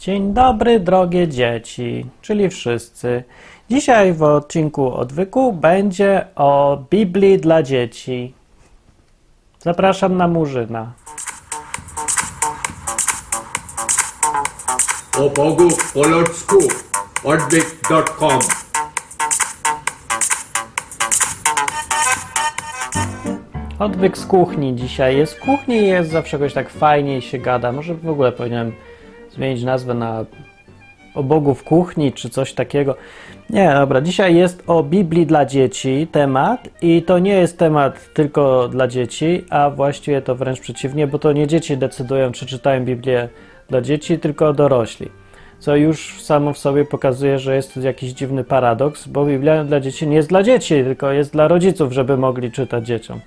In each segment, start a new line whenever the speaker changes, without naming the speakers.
Dzień dobry, drogie dzieci, czyli wszyscy. Dzisiaj w odcinku Odwyku będzie o Biblii dla dzieci. Zapraszam na Murzyna.
O Bogu po ludzku odwyk.com
Odwyk z kuchni dzisiaj jest. W kuchni jest zawsze jakoś tak fajniej się gada. Może w ogóle powinienem zmienić nazwę na o Bogu w kuchni czy coś takiego. Nie, dobra. Dzisiaj jest o Biblii dla dzieci temat i to nie jest temat tylko dla dzieci, a właściwie to wręcz przeciwnie, bo to nie dzieci decydują, czy czytają Biblię dla dzieci, tylko dorośli. Co już samo w sobie pokazuje, że jest to jakiś dziwny paradoks, bo Biblia dla dzieci nie jest dla dzieci, tylko jest dla rodziców, żeby mogli czytać dzieciom.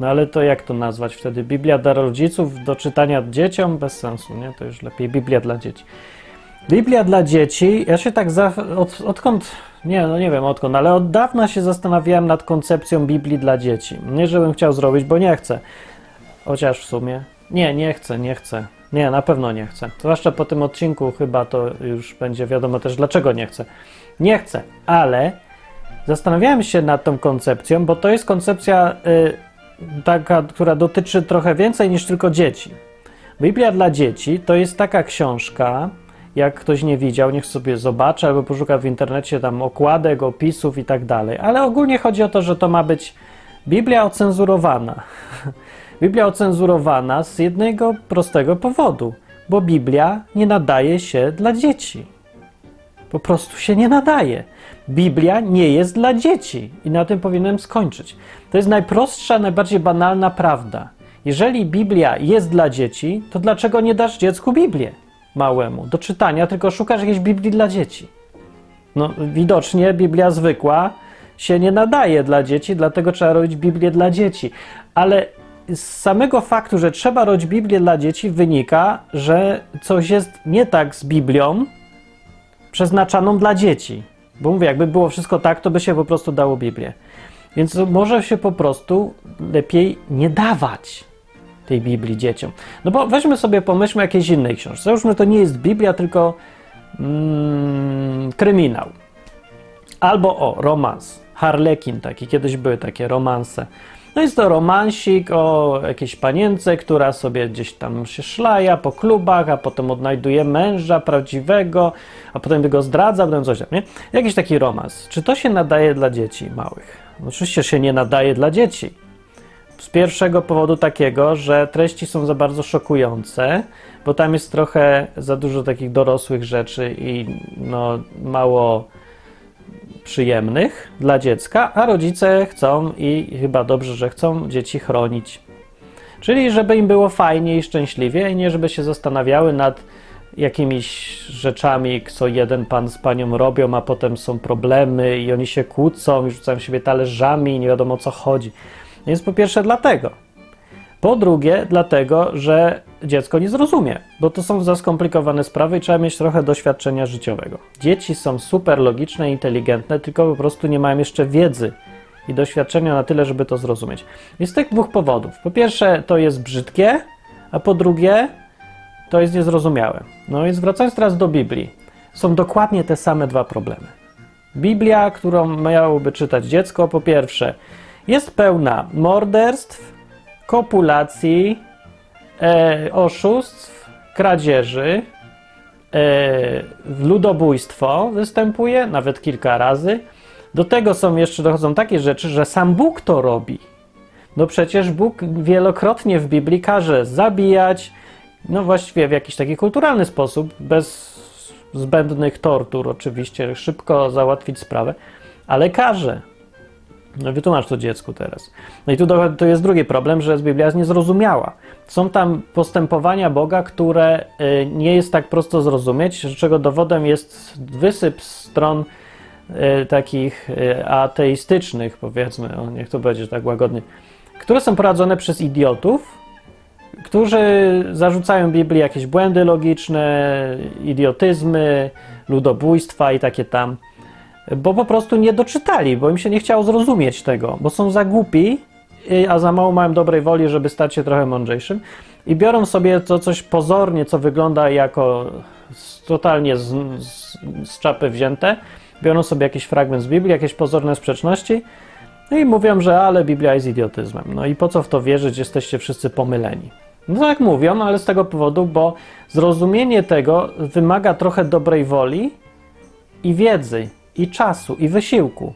No ale to jak to nazwać wtedy? Biblia dla rodziców do czytania dzieciom? Bez sensu, nie? To już lepiej Biblia dla dzieci. Biblia dla dzieci, ja się tak za, od, odkąd, nie, no nie wiem odkąd, ale od dawna się zastanawiałem nad koncepcją Biblii dla dzieci. Nie, żebym chciał zrobić, bo nie chcę. Chociaż w sumie, nie, nie chcę, nie chcę. Nie, na pewno nie chcę. Zwłaszcza po tym odcinku chyba to już będzie wiadomo też, dlaczego nie chcę. Nie chcę, ale zastanawiałem się nad tą koncepcją, bo to jest koncepcja y, taka, która dotyczy trochę więcej niż tylko dzieci. Biblia dla dzieci to jest taka książka, jak ktoś nie widział, niech sobie zobaczy albo poszuka w internecie tam okładek, opisów i tak dalej. Ale ogólnie chodzi o to, że to ma być Biblia ocenzurowana. Biblia ocenzurowana z jednego prostego powodu, bo Biblia nie nadaje się dla dzieci. Po prostu się nie nadaje. Biblia nie jest dla dzieci i na tym powinienem skończyć. To jest najprostsza, najbardziej banalna prawda. Jeżeli Biblia jest dla dzieci, to dlaczego nie dasz dziecku Biblię małemu do czytania, tylko szukasz jakiejś Biblii dla dzieci? No, widocznie Biblia zwykła się nie nadaje dla dzieci, dlatego trzeba robić Biblię dla dzieci. Ale z samego faktu, że trzeba robić Biblię dla dzieci, wynika, że coś jest nie tak z Biblią przeznaczaną dla dzieci. Bo mówię, jakby było wszystko tak, to by się po prostu dało Biblię. Więc może się po prostu lepiej nie dawać tej Biblii dzieciom. No bo weźmy sobie, pomyślmy jakiejś innej książce. Załóżmy, to nie jest Biblia, tylko mm, kryminał. Albo o, romans. Harlekin taki, kiedyś były takie romanse. No jest to romansik o jakiejś panience, która sobie gdzieś tam się szlaja po klubach, a potem odnajduje męża prawdziwego, a potem go zdradza, potem coś tam, nie? Jakiś taki romans. Czy to się nadaje dla dzieci małych? Oczywiście się nie nadaje dla dzieci. Z pierwszego powodu takiego, że treści są za bardzo szokujące, bo tam jest trochę za dużo takich dorosłych rzeczy i no mało przyjemnych dla dziecka, a rodzice chcą i chyba dobrze, że chcą dzieci chronić. Czyli żeby im było fajnie i szczęśliwie, i nie żeby się zastanawiały nad jakimiś rzeczami, co jeden pan z panią robią, a potem są problemy i oni się kłócą i rzucają siebie talerzami i nie wiadomo o co chodzi. Więc po pierwsze dlatego. Po drugie, dlatego, że dziecko nie zrozumie, bo to są za skomplikowane sprawy i trzeba mieć trochę doświadczenia życiowego. Dzieci są super logiczne i inteligentne, tylko po prostu nie mają jeszcze wiedzy i doświadczenia na tyle, żeby to zrozumieć. I z tych dwóch powodów. Po pierwsze, to jest brzydkie, a po drugie, to jest niezrozumiałe. No więc wracając teraz do Biblii, są dokładnie te same dwa problemy. Biblia, którą miałoby czytać dziecko, po pierwsze, jest pełna morderstw, kopulacji, e, oszustw, kradzieży, e, ludobójstwo występuje, nawet kilka razy. Do tego są jeszcze dochodzą takie rzeczy, że sam Bóg to robi. No przecież Bóg wielokrotnie w Biblii każe zabijać, no właściwie w jakiś taki kulturalny sposób, bez zbędnych tortur oczywiście, szybko załatwić sprawę, ale każe. No wytłumacz to dziecku teraz. No i tu to jest drugi problem, że Biblia jest niezrozumiała. Są tam postępowania Boga, które y, nie jest tak prosto zrozumieć, czego dowodem jest wysyp stron y, takich y, ateistycznych, powiedzmy, niech to będzie tak łagodnie, które są prowadzone przez idiotów, którzy zarzucają Biblii jakieś błędy logiczne, idiotyzmy, ludobójstwa i takie tam bo po prostu nie doczytali, bo im się nie chciało zrozumieć tego, bo są za głupi, a za mało mają dobrej woli, żeby stać się trochę mądrzejszym. I biorą sobie to coś pozornie, co wygląda jako totalnie z, z, z czapy wzięte, biorą sobie jakiś fragment z Biblii, jakieś pozorne sprzeczności. No i mówią, że ale Biblia jest idiotyzmem. No i po co w to wierzyć, jesteście wszyscy pomyleni. No tak mówią, ale z tego powodu, bo zrozumienie tego wymaga trochę dobrej woli i wiedzy, i czasu, i wysiłku.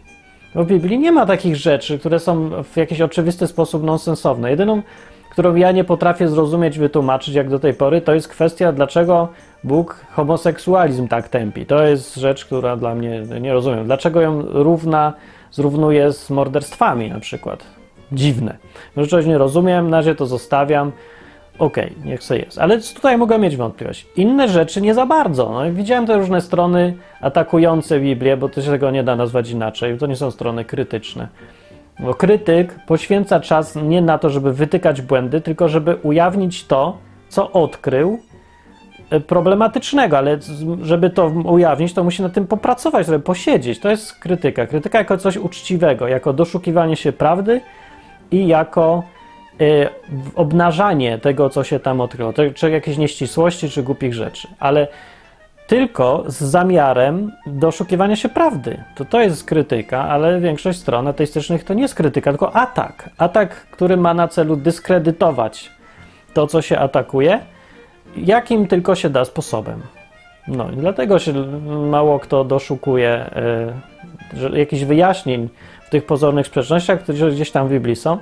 Bo w Biblii nie ma takich rzeczy, które są w jakiś oczywisty sposób nonsensowne. Jedyną, którą ja nie potrafię zrozumieć, wytłumaczyć jak do tej pory, to jest kwestia, dlaczego Bóg homoseksualizm tak tępi. To jest rzecz, która dla mnie nie rozumiem. Dlaczego ją równa, zrównuje z morderstwami na przykład? Dziwne. Może czegoś nie rozumiem, na razie to zostawiam. Okej, okay, niech sobie jest. Ale tutaj mogę mieć wątpliwość. Inne rzeczy nie za bardzo. No, widziałem te różne strony atakujące Biblię, bo to się tego nie da nazwać inaczej. To nie są strony krytyczne. Bo krytyk poświęca czas nie na to, żeby wytykać błędy, tylko żeby ujawnić to, co odkrył e, problematycznego, ale żeby to ujawnić, to musi na tym popracować, żeby posiedzieć. To jest krytyka. Krytyka jako coś uczciwego, jako doszukiwanie się prawdy i jako obnażanie tego, co się tam odkryło, czy jakieś nieścisłości, czy głupich rzeczy. Ale tylko z zamiarem doszukiwania się prawdy. To to jest krytyka, ale większość stron ateistycznych to nie jest krytyka, tylko atak. Atak, który ma na celu dyskredytować to, co się atakuje, jakim tylko się da sposobem. No i dlatego się mało kto doszukuje y, jakichś wyjaśnień w tych pozornych sprzecznościach, które gdzieś tam w Biblii są.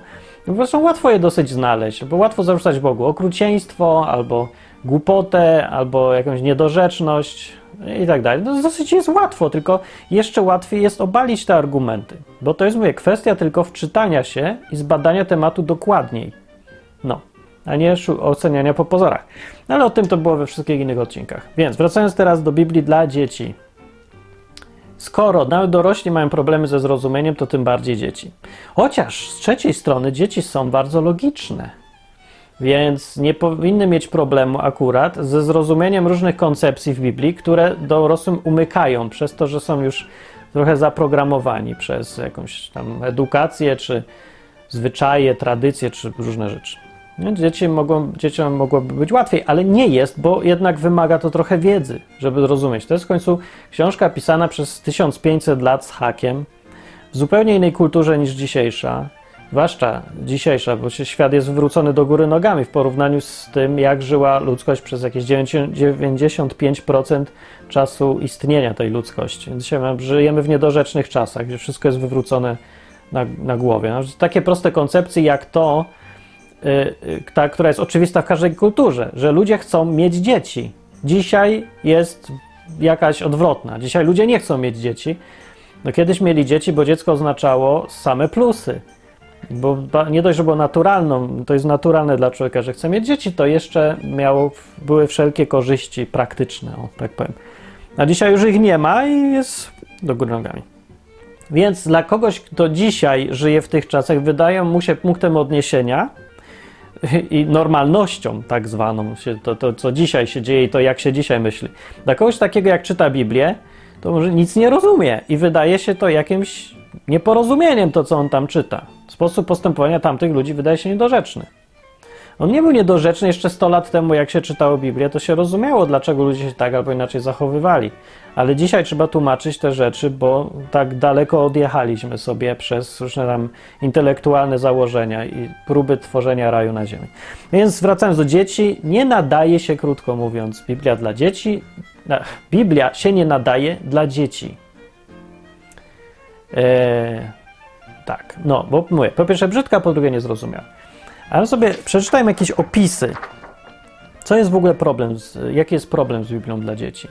Po prostu łatwo je dosyć znaleźć, bo łatwo zarzucać Bogu okrucieństwo albo głupotę albo jakąś niedorzeczność i tak dalej. No, dosyć jest łatwo, tylko jeszcze łatwiej jest obalić te argumenty, bo to jest, mówię, kwestia tylko wczytania się i zbadania tematu dokładniej. No, a nie oceniania po pozorach. No, ale o tym to było we wszystkich innych odcinkach. Więc wracając teraz do Biblii dla dzieci. Skoro nawet dorośli mają problemy ze zrozumieniem, to tym bardziej dzieci. Chociaż z trzeciej strony dzieci są bardzo logiczne. Więc nie powinny mieć problemu akurat ze zrozumieniem różnych koncepcji w Biblii, które dorosłym umykają przez to, że są już trochę zaprogramowani przez jakąś tam edukację, czy zwyczaje, tradycje, czy różne rzeczy. Dzieci mogą, dzieciom mogłoby być łatwiej, ale nie jest, bo jednak wymaga to trochę wiedzy, żeby zrozumieć. To jest w końcu książka pisana przez 1500 lat z hakiem, w zupełnie innej kulturze niż dzisiejsza zwłaszcza dzisiejsza, bo świat jest wywrócony do góry nogami w porównaniu z tym, jak żyła ludzkość przez jakieś 95% czasu istnienia tej ludzkości. Dzisiaj żyjemy w niedorzecznych czasach, gdzie wszystko jest wywrócone na, na głowie. No, takie proste koncepcje jak to, ta, która jest oczywista w każdej kulturze, że ludzie chcą mieć dzieci. Dzisiaj jest jakaś odwrotna. Dzisiaj ludzie nie chcą mieć dzieci. No kiedyś mieli dzieci, bo dziecko oznaczało same plusy. Bo nie dość, że było naturalną, to jest naturalne dla człowieka, że chce mieć dzieci, to jeszcze miało, były wszelkie korzyści praktyczne, o, tak powiem. A dzisiaj już ich nie ma i jest do góry nogami. Więc dla kogoś, kto dzisiaj żyje w tych czasach, wydają mu się punktem odniesienia i normalnością tak zwaną, to, to co dzisiaj się dzieje i to jak się dzisiaj myśli. Dla kogoś takiego jak czyta Biblię, to może nic nie rozumie i wydaje się to jakimś nieporozumieniem to, co on tam czyta. Sposób postępowania tamtych ludzi wydaje się niedorzeczny. On nie był niedorzeczny jeszcze 100 lat temu, jak się czytało Biblię, to się rozumiało, dlaczego ludzie się tak albo inaczej zachowywali. Ale dzisiaj trzeba tłumaczyć te rzeczy, bo tak daleko odjechaliśmy sobie przez różne tam intelektualne założenia i próby tworzenia raju na ziemi. Więc wracając do dzieci, nie nadaje się, krótko mówiąc, Biblia dla dzieci. Biblia się nie nadaje dla dzieci. Eee, tak, no, bo mówię, po pierwsze brzydka, po drugie niezrozumiała. Ale sobie przeczytajmy jakieś opisy. Co jest w ogóle problem, z, jaki jest problem z Biblią dla dzieci?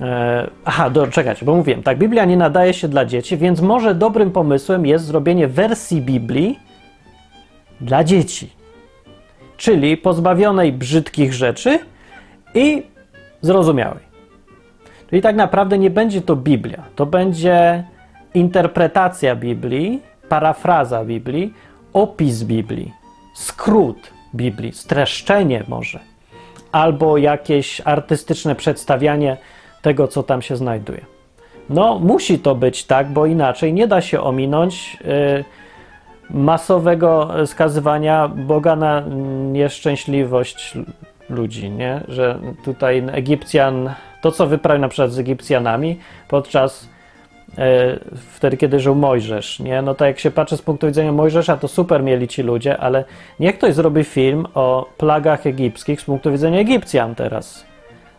Eee, aha, do, czekać, bo mówiłem, tak, Biblia nie nadaje się dla dzieci, więc może dobrym pomysłem jest zrobienie wersji Biblii dla dzieci. Czyli pozbawionej brzydkich rzeczy i zrozumiałej. Czyli tak naprawdę nie będzie to Biblia, to będzie interpretacja Biblii, parafraza Biblii, opis Biblii, skrót Biblii, streszczenie może, albo jakieś artystyczne przedstawianie tego, co tam się znajduje. No, musi to być tak, bo inaczej nie da się ominąć yy, masowego skazywania Boga na nieszczęśliwość ludzi, nie? Że tutaj Egipcjan, to co wyprawił na przykład z Egipcjanami podczas wtedy, kiedy żył Mojżesz, nie? No to jak się patrzy z punktu widzenia Mojżesza, to super mieli ci ludzie, ale niech ktoś zrobi film o plagach egipskich z punktu widzenia Egipcjan teraz.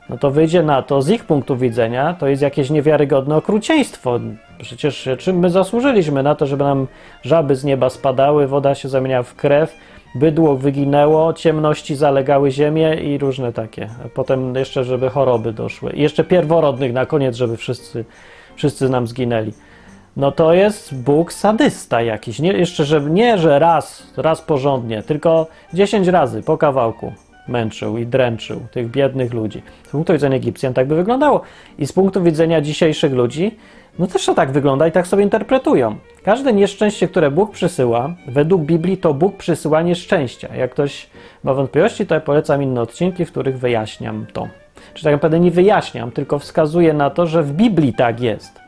No to wyjdzie na to, z ich punktu widzenia, to jest jakieś niewiarygodne okrucieństwo. Przecież czym my zasłużyliśmy na to, żeby nam żaby z nieba spadały, woda się zamieniała w krew, bydło wyginęło, ciemności zalegały ziemię i różne takie. A potem jeszcze, żeby choroby doszły. I jeszcze pierworodnych na koniec, żeby wszyscy, wszyscy nam zginęli. No to jest Bóg sadysta jakiś. Nie, jeszcze, że nie, że raz, raz porządnie, tylko 10 razy po kawałku męczył i dręczył tych biednych ludzi. Z punktu widzenia Egipcjan tak by wyglądało. I z punktu widzenia dzisiejszych ludzi, no też to tak wygląda i tak sobie interpretują. Każde nieszczęście, które Bóg przysyła, według Biblii to Bóg przysyła nieszczęścia. Jak ktoś ma wątpliwości, to ja polecam inne odcinki, w których wyjaśniam to. Czy tak naprawdę nie wyjaśniam, tylko wskazuję na to, że w Biblii tak jest.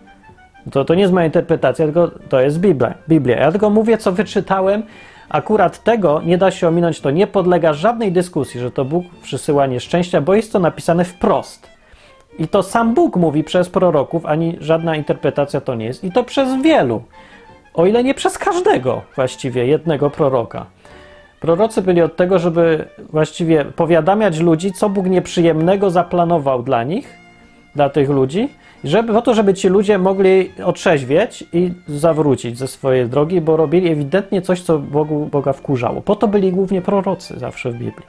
To, to nie jest moja interpretacja, tylko to jest Biblia. Biblia. Ja tylko mówię, co wyczytałem. Akurat tego nie da się ominąć, to nie podlega żadnej dyskusji, że to Bóg przysyła nieszczęścia, bo jest to napisane wprost. I to sam Bóg mówi przez proroków, ani żadna interpretacja to nie jest. I to przez wielu. O ile nie przez każdego właściwie, jednego proroka. Prorocy byli od tego, żeby właściwie powiadamiać ludzi, co Bóg nieprzyjemnego zaplanował dla nich, dla tych ludzi, żeby, po to, żeby ci ludzie mogli otrzeźwieć i zawrócić ze swojej drogi, bo robili ewidentnie coś, co Bogu, Boga wkurzało. Po to byli głównie prorocy zawsze w Biblii.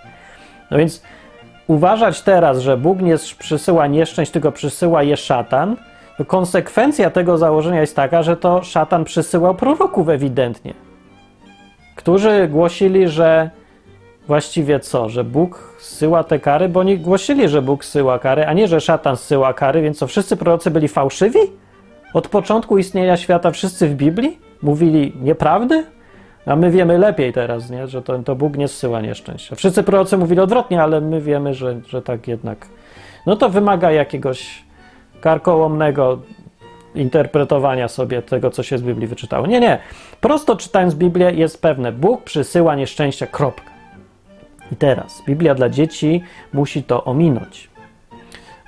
No więc uważać teraz, że Bóg nie przysyła nieszczęść, tylko przysyła je szatan, konsekwencja tego założenia jest taka, że to szatan przysyłał proroków ewidentnie, którzy głosili, że właściwie co, że Bóg zsyła te kary, bo oni głosili, że Bóg zsyła kary, a nie, że szatan zsyła kary, więc co, wszyscy prorocy byli fałszywi? Od początku istnienia świata wszyscy w Biblii mówili nieprawdy? A my wiemy lepiej teraz, nie? że to, to Bóg nie zsyła nieszczęścia. Wszyscy prorocy mówili odwrotnie, ale my wiemy, że, że tak jednak. No to wymaga jakiegoś karkołomnego interpretowania sobie tego, co się z Biblii wyczytało. Nie, nie. Prosto czytając Biblię jest pewne. Bóg przysyła nieszczęścia, kropka. I teraz Biblia dla dzieci musi to ominąć.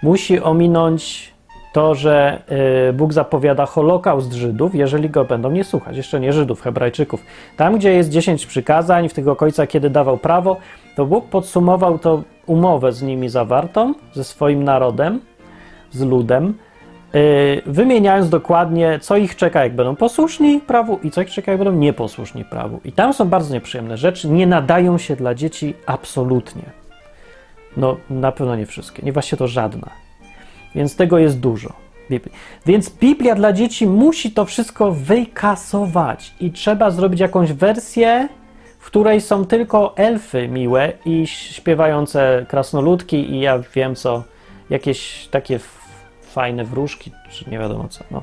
Musi ominąć to, że y, Bóg zapowiada Holokaust Żydów, jeżeli go będą nie słuchać. Jeszcze nie Żydów, Hebrajczyków. Tam, gdzie jest 10 przykazań, w tych okoliczach, kiedy dawał prawo, to Bóg podsumował to umowę z nimi zawartą, ze swoim narodem, z ludem, wymieniając dokładnie, co ich czeka, jak będą posłuszni prawu i co ich czeka, jak będą nieposłuszni prawu. I tam są bardzo nieprzyjemne rzeczy, nie nadają się dla dzieci absolutnie. No, na pewno nie wszystkie, nie właśnie to żadna. Więc tego jest dużo. Więc Biblia dla dzieci musi to wszystko wykasować i trzeba zrobić jakąś wersję, w której są tylko elfy miłe i śpiewające krasnoludki i ja wiem co, jakieś takie fajne wróżki, czy nie wiadomo co. No.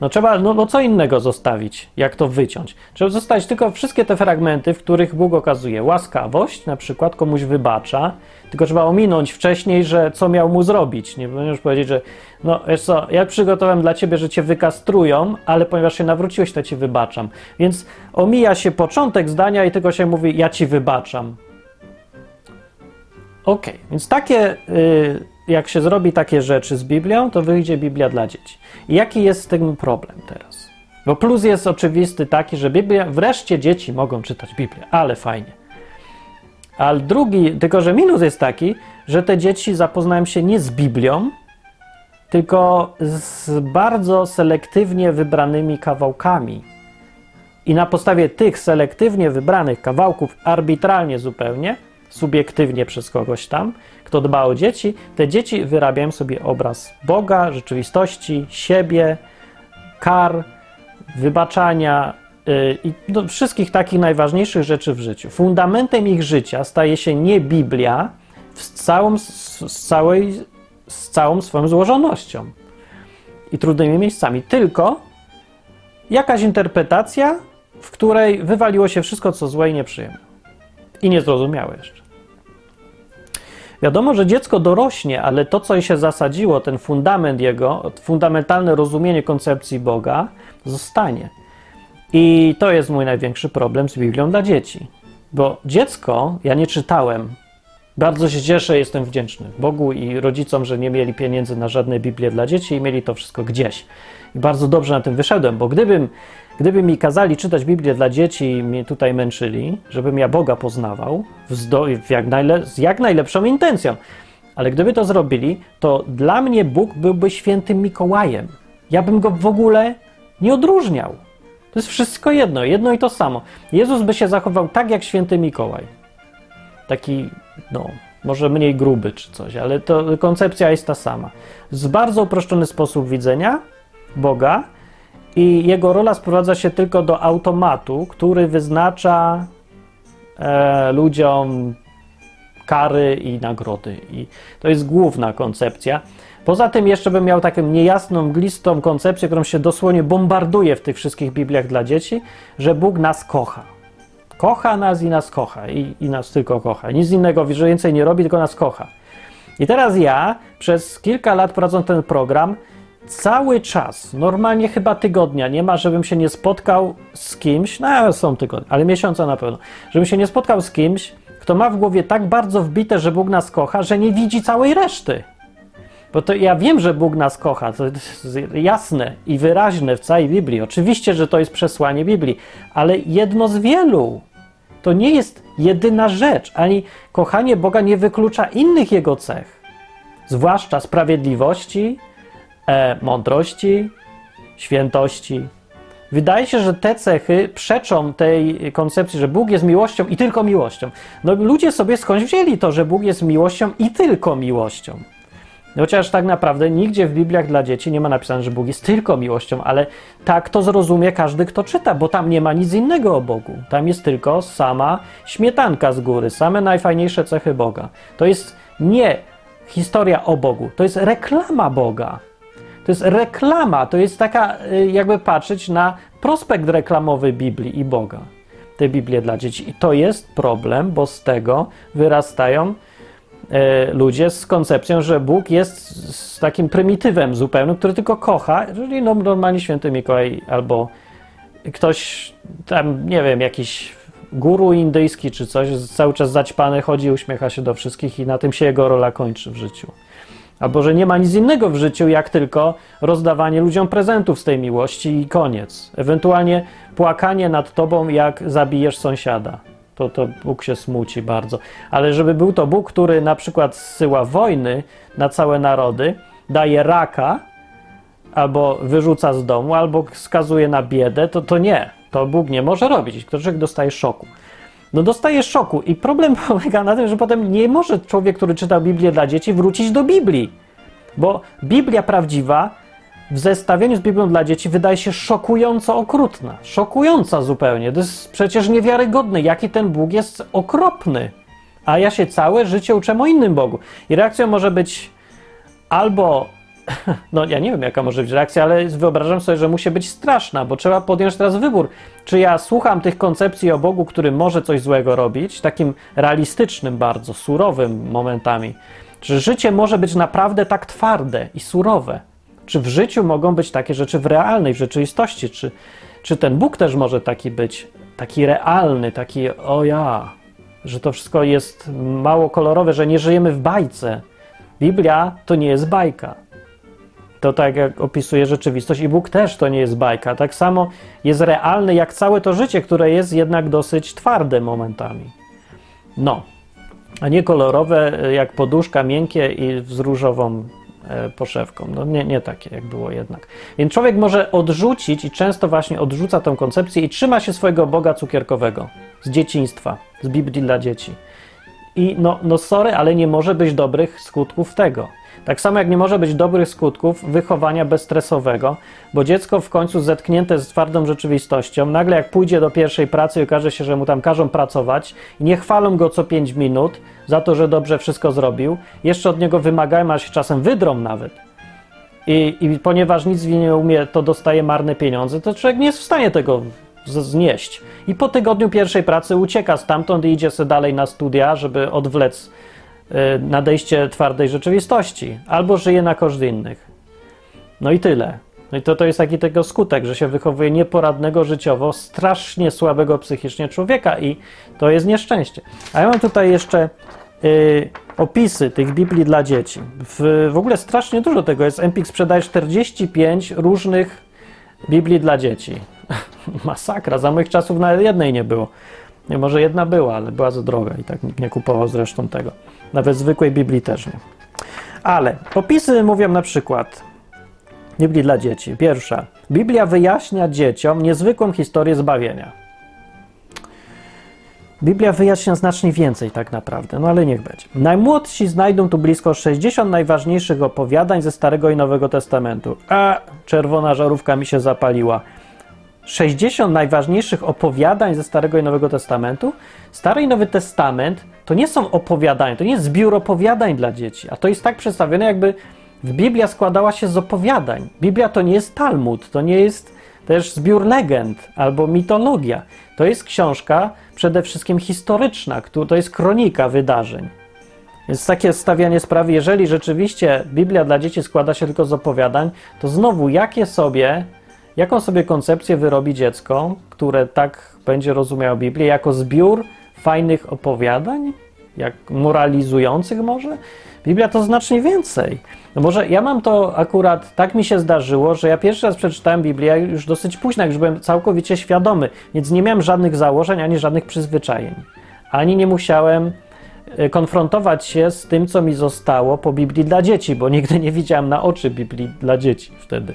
No trzeba, no, no co innego zostawić, jak to wyciąć. Trzeba zostawić tylko wszystkie te fragmenty, w których Bóg okazuje łaskawość, na przykład komuś wybacza, tylko trzeba ominąć wcześniej, że co miał mu zrobić. Nie możesz powiedzieć, że no wiesz co, ja przygotowałem dla ciebie, że cię wykastrują, ale ponieważ się nawróciłeś, to ci wybaczam. Więc omija się początek zdania i tylko się mówi, ja ci wybaczam. Okej, okay, więc takie... Yy, jak się zrobi takie rzeczy z Biblią, to wyjdzie Biblia dla dzieci. I jaki jest z tym problem teraz? Bo plus jest oczywisty taki, że Biblia, wreszcie dzieci mogą czytać Biblię, ale fajnie. Ale drugi, tylko że minus jest taki, że te dzieci zapoznają się nie z Biblią, tylko z bardzo selektywnie wybranymi kawałkami. I na podstawie tych selektywnie wybranych kawałków, arbitralnie zupełnie, subiektywnie przez kogoś tam, kto dba o dzieci, te dzieci wyrabiają sobie obraz Boga, rzeczywistości, siebie, kar, wybaczania yy, i wszystkich takich najważniejszych rzeczy w życiu. Fundamentem ich życia staje się nie Biblia z całej, z całą swoją złożonością i trudnymi miejscami, tylko jakaś interpretacja, w której wywaliło się wszystko, co złe i nieprzyjemne. I niezrozumiałe jeszcze. Wiadomo, że dziecko dorośnie, ale to, co się zasadziło, ten fundament jego, fundamentalne rozumienie koncepcji Boga, zostanie. I to jest mój największy problem z Biblią dla dzieci. Bo dziecko, ja nie czytałem Bardzo się cieszę, jestem wdzięczny Bogu i rodzicom, że nie mieli pieniędzy na żadne Biblię dla dzieci i mieli to wszystko gdzieś. I bardzo dobrze na tym wyszedłem, bo gdybym, gdyby mi kazali czytać Biblię dla dzieci i mnie tutaj męczyli, żebym ja Boga poznawał w jak z jak najlepszą intencją, ale gdyby to zrobili, to dla mnie Bóg byłby świętym Mikołajem. Ja bym go w ogóle nie odróżniał. To jest wszystko jedno, jedno i to samo. Jezus by się zachował tak jak święty Mikołaj. Taki, no, może mniej gruby czy coś, ale to koncepcja jest ta sama. Z bardzo uproszczony sposób widzenia Boga i jego rola sprowadza się tylko do automatu, który wyznacza e, ludziom kary i nagrody. I to jest główna koncepcja. Poza tym jeszcze bym miał taką niejasną, mglistą koncepcję, którą się dosłownie bombarduje w tych wszystkich Bibliach dla dzieci, że Bóg nas kocha. Kocha nas i nas kocha. I, i nas tylko kocha. Nic innego więcej nie robi, tylko nas kocha. I teraz ja przez kilka lat prowadząc ten program, cały czas, normalnie chyba tygodnia nie ma, żebym się nie spotkał z kimś, no są tygodnie, ale miesiąca na pewno, żebym się nie spotkał z kimś, kto ma w głowie tak bardzo wbite, że Bóg nas kocha, że nie widzi całej reszty. Bo to ja wiem, że Bóg nas kocha, to jest jasne i wyraźne w całej Biblii. Oczywiście, że to jest przesłanie Biblii, ale jedno z wielu. To nie jest jedyna rzecz, ani kochanie Boga nie wyklucza innych Jego cech, zwłaszcza sprawiedliwości, e, mądrości, świętości. Wydaje się, że te cechy przeczą tej koncepcji, że Bóg jest miłością i tylko miłością. No ludzie sobie skądś wzięli to, że Bóg jest miłością i tylko miłością. Chociaż tak naprawdę nigdzie w Bibliach dla dzieci nie ma napisane, że Bóg jest tylko miłością, ale tak to zrozumie każdy, kto czyta, bo tam nie ma nic innego o Bogu. Tam jest tylko sama śmietanka z góry, same najfajniejsze cechy Boga. To jest nie historia o Bogu, to jest reklama Boga. To jest reklama, to jest taka, y, jakby patrzeć na prospekt reklamowy Biblii i Boga. Te Biblie dla dzieci. I to jest problem, bo z tego wyrastają E, ludzie z koncepcją, że Bóg jest z takim prymitywem zupełnym, który tylko kocha, czyli no, normalnie święty Mikołaj albo ktoś tam, nie wiem, jakiś guru indyjski czy coś, cały czas zaćpany chodzi, uśmiecha się do wszystkich i na tym się jego rola kończy w życiu. Albo że nie ma nic innego w życiu, jak tylko rozdawanie ludziom prezentów z tej miłości i koniec. Ewentualnie płakanie nad tobą, jak zabijesz sąsiada to, to Bóg się smuci bardzo. Ale żeby był to Bóg, który na przykład zsyła wojny na całe narody, daje raka, albo wyrzuca z domu, albo skazuje na biedę, to, to nie. To Bóg nie może robić. Człowiek dostaje szoku. No dostaje szoku i problem polega na tym, że potem nie może człowiek, który czytał Biblię dla dzieci, wrócić do Biblii. Bo Biblia prawdziwa w zestawieniu z Biblią dla dzieci wydaje się szokująco okrutna. Szokująca zupełnie. To jest przecież niewiarygodne, jaki ten Bóg jest okropny. A ja się całe życie uczę o innym Bogu. I reakcją może być albo, no ja nie wiem jaka może być reakcja, ale wyobrażam sobie, że musi być straszna, bo trzeba podjąć teraz wybór. Czy ja słucham tych koncepcji o Bogu, który może coś złego robić, takim realistycznym bardzo, surowym momentami. Czy życie może być naprawdę tak twarde i surowe? Czy w życiu mogą być takie rzeczy w realnej, w rzeczywistości? Czy, czy ten Bóg też może taki być, taki realny, taki o ja, że to wszystko jest mało kolorowe, że nie żyjemy w bajce. Biblia to nie jest bajka. To tak jak opisuje rzeczywistość i Bóg też to nie jest bajka. Tak samo jest realny jak całe to życie, które jest jednak dosyć twarde momentami. No, a nie kolorowe jak poduszka, miękkie i z różową E, poszewką. No nie, nie takie, jak było jednak. Więc człowiek może odrzucić i często właśnie odrzuca tę koncepcję i trzyma się swojego Boga cukierkowego z dzieciństwa, z Biblii dla dzieci. I no, no sorry, ale nie może być dobrych skutków tego. Tak samo jak nie może być dobrych skutków wychowania bezstresowego, bo dziecko w końcu zetknięte z twardą rzeczywistością, nagle jak pójdzie do pierwszej pracy i okaże się, że mu tam każą pracować i nie chwalą go co 5 minut za to, że dobrze wszystko zrobił, jeszcze od niego wymagają, a się czasem wydrą nawet. I, I ponieważ nic nie umie, to dostaje marne pieniądze, to człowiek nie jest w stanie tego znieść. I po tygodniu pierwszej pracy ucieka stamtąd i idzie sobie dalej na studia, żeby odwlec nadejście twardej rzeczywistości, albo żyje na koszt innych. No i tyle. No i to, to jest taki tego skutek, że się wychowuje nieporadnego życiowo, strasznie słabego psychicznie człowieka i to jest nieszczęście. A ja mam tutaj jeszcze y, opisy tych Biblii dla dzieci. W, w ogóle strasznie dużo tego jest. Empik sprzedaje 45 różnych Biblii dla dzieci. Masakra, za moich czasów nawet jednej nie było. Może jedna była, ale była za droga i tak nikt nie kupował zresztą tego. Nawet zwykłej Biblii też nie. Ale opisy mówią na przykład Biblii dla dzieci. Pierwsza. Biblia wyjaśnia dzieciom niezwykłą historię zbawienia. Biblia wyjaśnia znacznie więcej tak naprawdę, no ale niech będzie. Najmłodsi znajdą tu blisko 60 najważniejszych opowiadań ze Starego i Nowego Testamentu. A czerwona żarówka mi się zapaliła. 60 najważniejszych opowiadań ze Starego i Nowego Testamentu. Stary i Nowy Testament to nie są opowiadania, to nie jest zbiór opowiadań dla dzieci, a to jest tak przedstawione, jakby Biblia składała się z opowiadań. Biblia to nie jest Talmud, to nie jest też zbiór legend albo mitologia. To jest książka przede wszystkim historyczna, to jest kronika wydarzeń. Więc takie stawianie sprawy, jeżeli rzeczywiście Biblia dla dzieci składa się tylko z opowiadań, to znowu jakie sobie, jaką sobie koncepcję wyrobi dziecko, które tak będzie rozumiało Biblię, jako zbiór fajnych opowiadań, jak moralizujących może? Biblia to znacznie więcej. No może ja mam to akurat, tak mi się zdarzyło, że ja pierwszy raz przeczytałem Biblię już dosyć późno, już byłem całkowicie świadomy, więc nie miałem żadnych założeń ani żadnych przyzwyczajeń. Ani nie musiałem e, konfrontować się z tym, co mi zostało po Biblii dla dzieci, bo nigdy nie widziałem na oczy Biblii dla dzieci wtedy.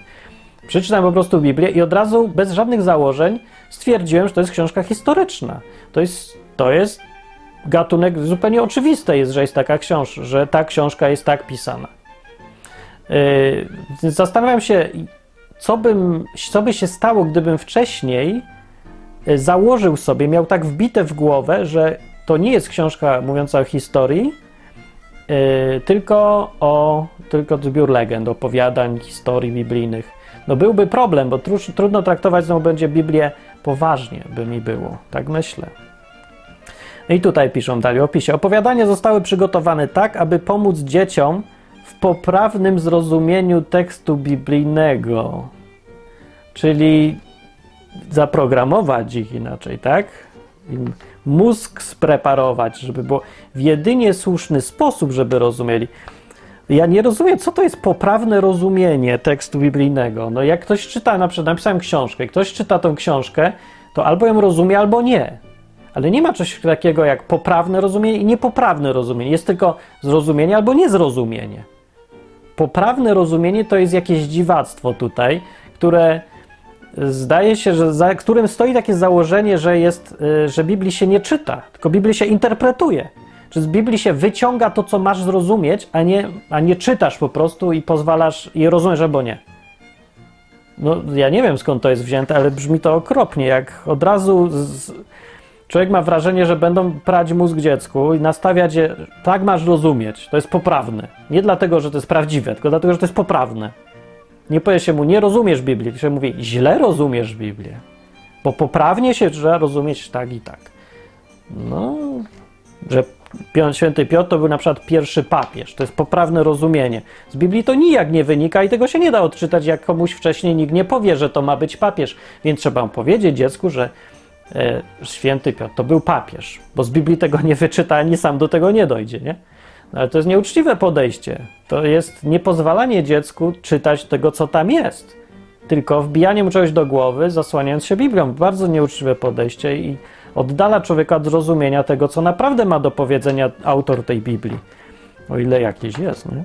Przeczytałem po prostu Biblię i od razu, bez żadnych założeń, stwierdziłem, że to jest książka historyczna. To jest, to jest gatunek zupełnie oczywiste jest, że jest taka książka, że ta książka jest tak pisana. Yy, zastanawiam się, co, bym, co by się stało, gdybym wcześniej yy, założył sobie, miał tak wbite w głowę, że to nie jest książka mówiąca o historii, yy, tylko o tylko zbiór legend, opowiadań, historii biblijnych. No byłby problem, bo tru, trudno traktować znowu będzie Biblię poważnie, by mi było. Tak myślę. No i tutaj piszą dalej w opisie. Opowiadania zostały przygotowane tak, aby pomóc dzieciom w poprawnym zrozumieniu tekstu biblijnego. Czyli zaprogramować ich inaczej, tak? Im mózg spreparować, żeby było w jedynie słuszny sposób, żeby rozumieli. Ja nie rozumiem, co to jest poprawne rozumienie tekstu biblijnego. No jak ktoś czyta, na przykład napisałem książkę, ktoś czyta tą książkę, to albo ją rozumie, albo nie. Ale nie ma czegoś takiego jak poprawne rozumienie i niepoprawne rozumienie. Jest tylko zrozumienie albo niezrozumienie. Poprawne rozumienie to jest jakieś dziwactwo tutaj, które zdaje się, że za którym stoi takie założenie, że, jest, y, że Biblii się nie czyta, tylko Biblii się interpretuje. Czy z Biblii się wyciąga to, co masz zrozumieć, a nie, a nie czytasz po prostu i pozwalasz, i rozumiesz albo nie. No, ja nie wiem skąd to jest wzięte, ale brzmi to okropnie, jak od razu z, człowiek ma wrażenie, że będą prać mózg dziecku i nastawiać je, tak masz rozumieć, to jest poprawne. Nie dlatego, że to jest prawdziwe, tylko dlatego, że to jest poprawne. Nie powie się mu, nie rozumiesz Biblii, się mówi, źle rozumiesz Biblię. Bo poprawnie się trzeba rozumieć tak i tak. No, że święty Piotr to był na przykład pierwszy papież. To jest poprawne rozumienie. Z Biblii to nijak nie wynika i tego się nie da odczytać, jak komuś wcześniej nikt nie powie, że to ma być papież. Więc trzeba powiedzieć dziecku, że e, święty Piotr to był papież, bo z Biblii tego nie wyczyta, ani sam do tego nie dojdzie, nie? No, ale to jest nieuczciwe podejście. To jest niepozwalanie dziecku czytać tego, co tam jest, tylko wbijanie mu czegoś do głowy, zasłaniając się Biblią. Bardzo nieuczciwe podejście i oddala człowieka od zrozumienia tego, co naprawdę ma do powiedzenia autor tej Biblii. O ile jakieś jest, nie?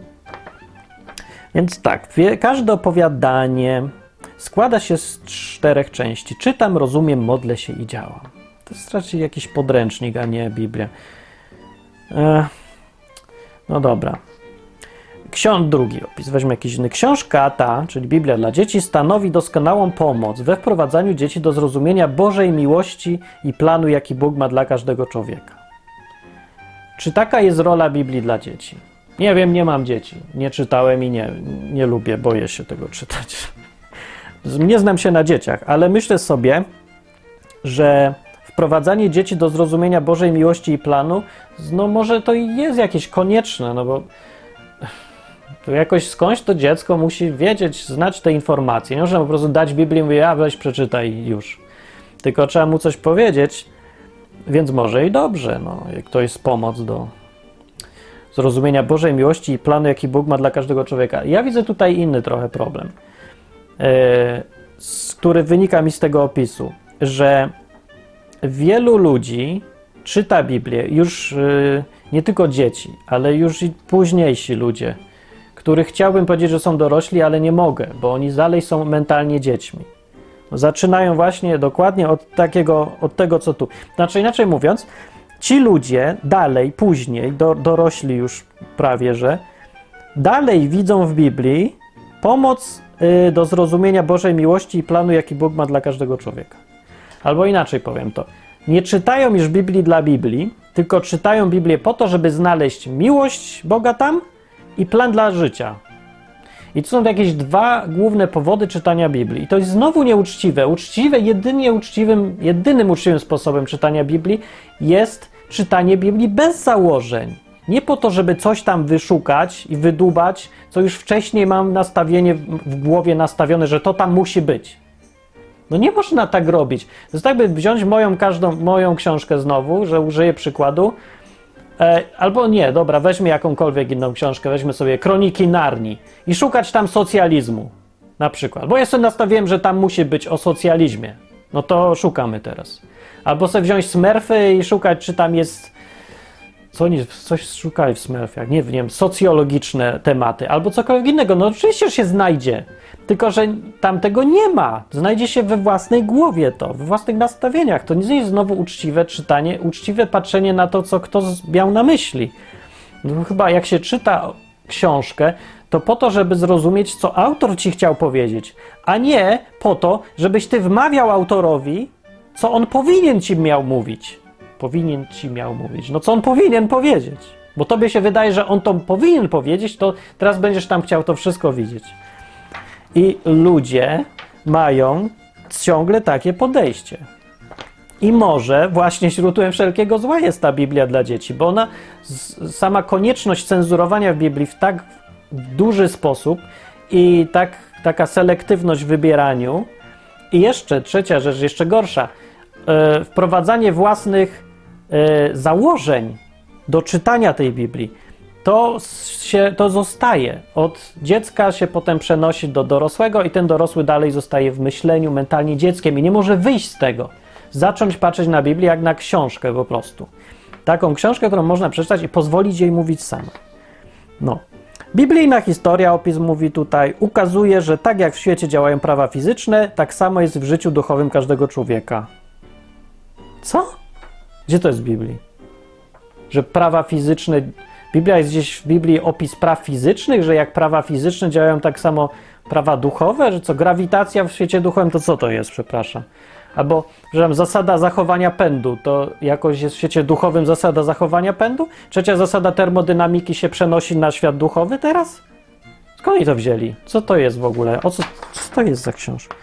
Więc tak, każde opowiadanie składa się z czterech części. Czytam, rozumiem, modlę się i działam. To jest raczej jakiś podręcznik, a nie Biblia. no dobra. Książ drugi opis, weźmy jakiś inny. Książka ta, czyli Biblia dla dzieci, stanowi doskonałą pomoc we wprowadzaniu dzieci do zrozumienia Bożej miłości i planu, jaki Bóg ma dla każdego człowieka. Czy taka jest rola Biblii dla dzieci? Nie wiem, nie mam dzieci. Nie czytałem i nie, nie lubię, boję się tego czytać. Nie znam się na dzieciach, ale myślę sobie, że wprowadzanie dzieci do zrozumienia Bożej miłości i planu, no może to jest jakieś konieczne, no bo to jakoś skądś to dziecko musi wiedzieć, znać te informacje. Nie można po prostu dać Biblię i mówić, weź przeczytaj już. Tylko trzeba mu coś powiedzieć, więc może i dobrze, no, jak to jest pomoc do zrozumienia Bożej miłości i planu, jaki Bóg ma dla każdego człowieka. Ja widzę tutaj inny trochę problem, yy, który wynika mi z tego opisu, że wielu ludzi czyta Biblię, już yy, nie tylko dzieci, ale już i późniejsi ludzie, których chciałbym powiedzieć, że są dorośli, ale nie mogę, bo oni dalej są mentalnie dziećmi. Zaczynają właśnie dokładnie od takiego, od tego, co tu. Znaczy, inaczej mówiąc, ci ludzie dalej, później, do, dorośli już prawie, że dalej widzą w Biblii pomoc y, do zrozumienia Bożej miłości i planu, jaki Bóg ma dla każdego człowieka. Albo inaczej powiem to. Nie czytają już Biblii dla Biblii, tylko czytają Biblię po to, żeby znaleźć miłość Boga tam i plan dla życia. I to są jakieś dwa główne powody czytania Biblii. I to jest znowu nieuczciwe. Uczciwe, jedynie uczciwym, jedynym uczciwym sposobem czytania Biblii jest czytanie Biblii bez założeń. Nie po to, żeby coś tam wyszukać i wydubać, co już wcześniej mam nastawienie w głowie nastawione, że to tam musi być. No nie można tak robić. To jest tak, by wziąć moją każdą, moją książkę znowu, że użyję przykładu, e, albo nie, dobra, weźmy jakąkolwiek inną książkę, weźmy sobie Kroniki Narni i szukać tam socjalizmu, na przykład. Bo ja sobie nastawiłem, że tam musi być o socjalizmie. No to szukamy teraz. Albo sobie wziąć Smurfy i szukać, czy tam jest co coś szukali w Smurfach, nie wiem, socjologiczne tematy albo cokolwiek innego. No oczywiście się znajdzie, tylko że tam tego nie ma. Znajdzie się we własnej głowie to, we własnych nastawieniach. To nie jest znowu uczciwe czytanie, uczciwe patrzenie na to, co kto miał na myśli. No, chyba jak się czyta książkę, to po to, żeby zrozumieć, co autor ci chciał powiedzieć, a nie po to, żebyś ty wmawiał autorowi, co on powinien ci miał mówić. Powinien ci miał mówić. No co on powinien powiedzieć? Bo tobie się wydaje, że on to powinien powiedzieć, to teraz będziesz tam chciał to wszystko widzieć. I ludzie mają ciągle takie podejście. I może właśnie źródłem wszelkiego zła jest ta Biblia dla dzieci, bo ona, sama konieczność cenzurowania w Biblii w tak duży sposób i tak, taka selektywność w wybieraniu. I jeszcze trzecia rzecz, jeszcze gorsza, yy, wprowadzanie własnych założeń do czytania tej Biblii to, się, to zostaje. Od dziecka się potem przenosi do dorosłego i ten dorosły dalej zostaje w myśleniu mentalnie dzieckiem i nie może wyjść z tego. Zacząć patrzeć na Biblię jak na książkę po prostu. Taką książkę, którą można przeczytać i pozwolić jej mówić sama. No. Biblijna historia, opis mówi tutaj, ukazuje, że tak jak w świecie działają prawa fizyczne, tak samo jest w życiu duchowym każdego człowieka. Co? Gdzie to jest w Biblii? Że prawa fizyczne Biblia jest gdzieś w Biblii opis praw fizycznych, że jak prawa fizyczne działają tak samo prawa duchowe, że co grawitacja w świecie duchowym, to co to jest, przepraszam. Albo, że zasada zachowania pędu, to jakoś jest w świecie duchowym zasada zachowania pędu? Trzecia zasada termodynamiki się przenosi na świat duchowy teraz? Skąd oni to wzięli? Co to jest w ogóle? O co, co to jest za książka?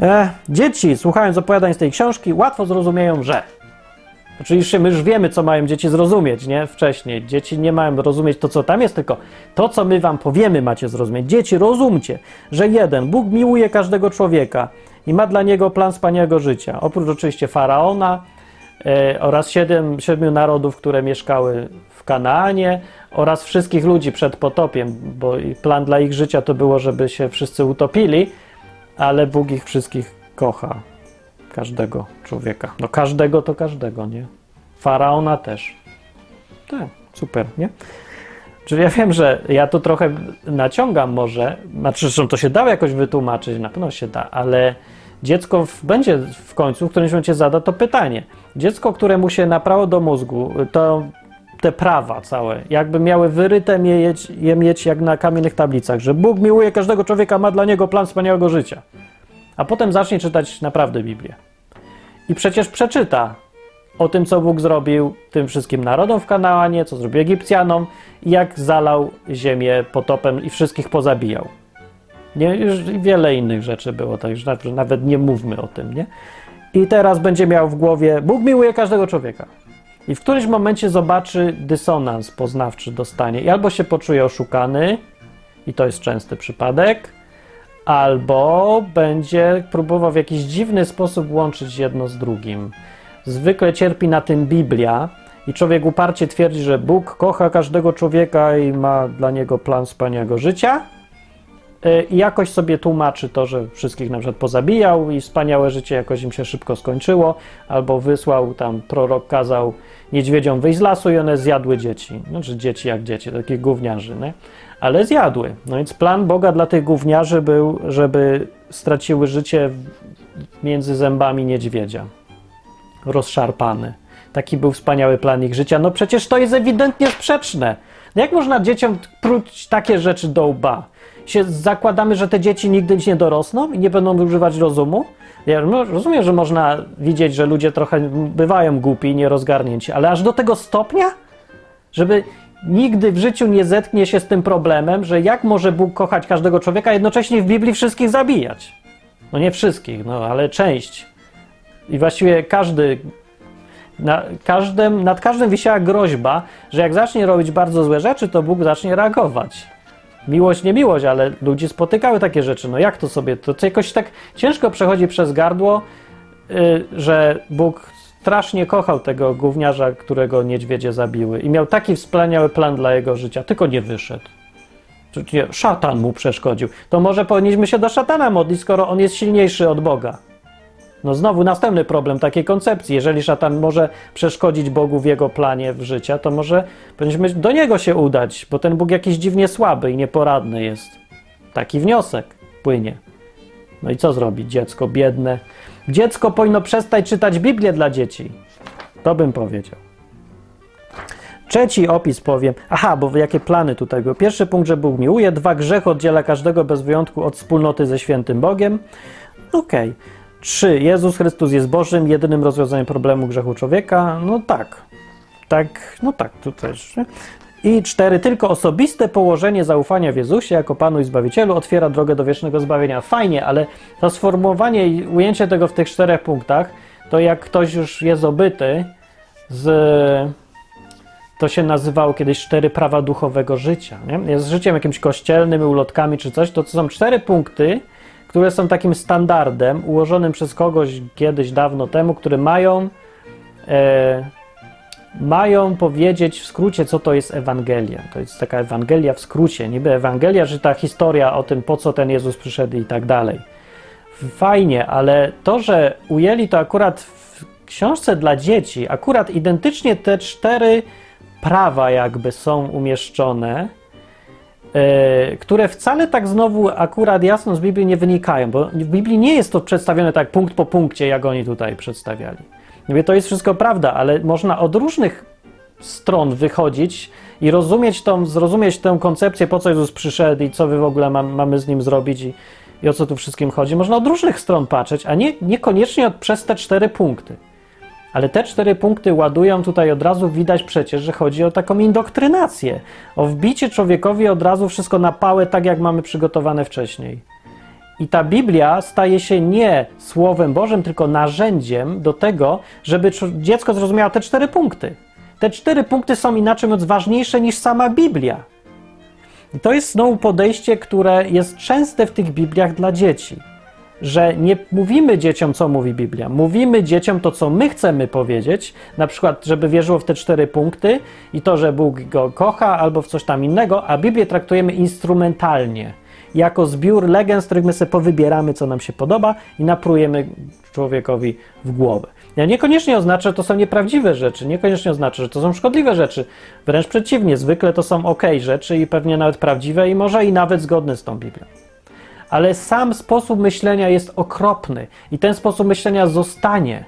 E, dzieci, słuchając opowiadań z tej książki, łatwo zrozumieją, że Oczywiście my już wiemy, co mają dzieci zrozumieć, nie? Wcześniej. Dzieci nie mają rozumieć to, co tam jest, tylko to, co my wam powiemy, macie zrozumieć. Dzieci, rozumcie, że jeden, Bóg miłuje każdego człowieka i ma dla niego plan wspaniałego życia. Oprócz oczywiście faraona e, oraz siedem, siedmiu narodów, które mieszkały w Kanaanie oraz wszystkich ludzi przed potopiem, bo plan dla ich życia to było, żeby się wszyscy utopili, ale Bóg ich wszystkich kocha. Każdego człowieka. No każdego to każdego, nie? Faraona też. Tak, super, nie? Czyli ja wiem, że ja to trochę naciągam może, znaczy zresztą to się da jakoś wytłumaczyć, na pewno się da, ale dziecko w, będzie w końcu, w którymś momencie zada to pytanie. Dziecko, któremu się naprawo do mózgu, to te prawa całe, jakby miały wyryte je mieć jak na kamiennych tablicach, że Bóg miłuje każdego człowieka, ma dla niego plan wspaniałego życia a potem zacznie czytać naprawdę Biblię. I przecież przeczyta o tym, co Bóg zrobił tym wszystkim narodom w Kanaanie, co zrobił Egipcjanom jak zalał ziemię potopem i wszystkich pozabijał. Nie, już wiele innych rzeczy było, także nawet nie mówmy o tym, nie? I teraz będzie miał w głowie, Bóg miłuje każdego człowieka. I w którymś momencie zobaczy dysonans poznawczy dostanie. I albo się poczuje oszukany, i to jest częsty przypadek, albo będzie próbował w jakiś dziwny sposób łączyć jedno z drugim. Zwykle cierpi na tym Biblia i człowiek uparcie twierdzi, że Bóg kocha każdego człowieka i ma dla niego plan wspaniałego życia, y, i jakoś sobie tłumaczy to, że wszystkich na przykład pozabijał i wspaniałe życie jakoś im się szybko skończyło, albo wysłał tam, prorok kazał niedźwiedziom wyjść z lasu i one zjadły dzieci. Znaczy dzieci jak dzieci, takich gówniarzy, nie? Ale zjadły. No więc plan Boga dla tych gówniarzy był, żeby straciły życie między zębami niedźwiedzia. Rozszarpane. Taki był wspaniały plan ich życia. No przecież to jest ewidentnie sprzeczne. No jak można dzieciom pruć takie rzeczy do łba? Się zakładamy, że te dzieci nigdy nie dorosną i nie będą używać rozumu? Ja rozumiem, że można widzieć, że ludzie trochę bywają głupi i nierozgarnięci, ale aż do tego stopnia? Żeby nigdy w życiu nie zetknie się z tym problemem, że jak może Bóg kochać każdego człowieka, a jednocześnie w Biblii wszystkich zabijać? No nie wszystkich, no ale część. I właściwie każdy na każdym, nad każdym wisiała groźba, że jak zacznie robić bardzo złe rzeczy, to Bóg zacznie reagować. Miłość, nie miłość, ale ludzi spotykały takie rzeczy. No jak to sobie? To, to jakoś tak ciężko przechodzi przez gardło, y, że Bóg strasznie kochał tego gówniarza, którego niedźwiedzie zabiły i miał taki wspaniały plan dla jego życia, tylko nie wyszedł. Szatan mu przeszkodził. To może powinniśmy się do szatana modlić, skoro on jest silniejszy od Boga. No znowu następny problem takiej koncepcji. Jeżeli szatan może przeszkodzić Bogu w jego planie w życia, to może powinniśmy do niego się udać, bo ten Bóg jakiś dziwnie słaby i nieporadny jest. Taki wniosek płynie. No i co zrobić dziecko biedne? Dziecko powinno przestać czytać Biblię dla dzieci. To bym powiedział. Trzeci opis powiem. Aha, bo jakie plany tutaj były? Pierwszy punkt, że Bóg miłuje. Dwa, grzech oddziela każdego bez wyjątku od wspólnoty ze świętym Bogiem. Okej. Trzy, Jezus Chrystus jest Bożym, jedynym rozwiązaniem problemu grzechu człowieka. No tak. Tak, no tak, tu też. I cztery, tylko osobiste położenie zaufania w Jezusie jako Panu i Zbawicielu otwiera drogę do wiecznego zbawienia. Fajnie, ale to sformułowanie i ujęcie tego w tych czterech punktach, to jak ktoś już jest obyty z to się nazywało kiedyś cztery prawa duchowego życia. Nie? Jest życiem jakimś kościelnym, ulotkami czy coś, to, to są cztery punkty, które są takim standardem ułożonym przez kogoś kiedyś dawno temu, które mają, e, mają powiedzieć w skrócie, co to jest Ewangelia. To jest taka Ewangelia w skrócie, niby Ewangelia, że ta historia o tym, po co ten Jezus przyszedł i tak dalej. Fajnie, ale to, że ujęli to akurat w książce dla dzieci, akurat identycznie te cztery prawa jakby są umieszczone, e, które wcale tak znowu akurat jasno z Biblii nie wynikają, bo w Biblii nie jest to przedstawione tak punkt po punkcie, jak oni tutaj przedstawiali. Mówię, to jest wszystko prawda, ale można od różnych stron wychodzić i rozumieć tą, zrozumieć tę koncepcję, po co Jezus przyszedł i co wy w ogóle mam, mamy z nim zrobić i, i o co tu wszystkim chodzi. Można od różnych stron patrzeć, a nie, niekoniecznie od, przez te cztery punkty. Ale te cztery punkty ładują tutaj od razu, widać przecież, że chodzi o taką indoktrynację, o wbicie człowiekowi od razu wszystko na pałę, tak jak mamy przygotowane wcześniej. I ta Biblia staje się nie Słowem Bożym, tylko narzędziem do tego, żeby dziecko zrozumiało te cztery punkty. Te cztery punkty są inaczej mówiąc ważniejsze niż sama Biblia. I to jest znowu podejście, które jest częste w tych Bibliach dla dzieci że nie mówimy dzieciom, co mówi Biblia. Mówimy dzieciom to, co my chcemy powiedzieć, na przykład, żeby wierzyło w te cztery punkty i to, że Bóg go kocha, albo w coś tam innego, a Biblię traktujemy instrumentalnie, jako zbiór legend, z których my sobie powybieramy, co nam się podoba i naprujemy człowiekowi w głowę. Ja niekoniecznie oznacza, że to są nieprawdziwe rzeczy, niekoniecznie oznacza, że to są szkodliwe rzeczy. Wręcz przeciwnie, zwykle to są ok rzeczy i pewnie nawet prawdziwe i może i nawet zgodne z tą Biblią ale sam sposób myślenia jest okropny i ten sposób myślenia zostanie.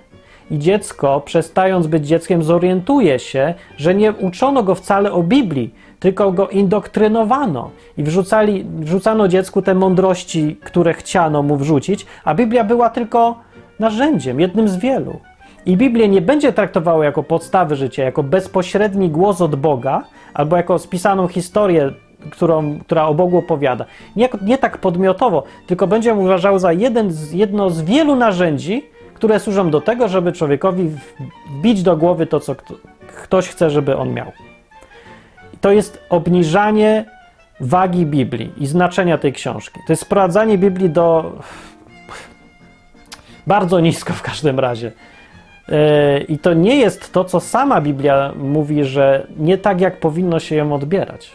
I dziecko, przestając być dzieckiem, zorientuje się, że nie uczono go wcale o Biblii, tylko go indoktrynowano i wrzucali, wrzucano dziecku te mądrości, które chciano mu wrzucić, a Biblia była tylko narzędziem, jednym z wielu. I Biblię nie będzie traktowała jako podstawy życia, jako bezpośredni głos od Boga, albo jako spisaną historię którą, która o Bogu opowiada. Nie, nie tak podmiotowo, tylko będzie uważał za jeden z, jedno z wielu narzędzi, które służą do tego, żeby człowiekowi wbić do głowy to, co kto, ktoś chce, żeby on miał. To jest obniżanie wagi Biblii i znaczenia tej książki. To jest sprowadzanie Biblii do bardzo nisko w każdym razie. Yy, I to nie jest to, co sama Biblia mówi, że nie tak, jak powinno się ją odbierać.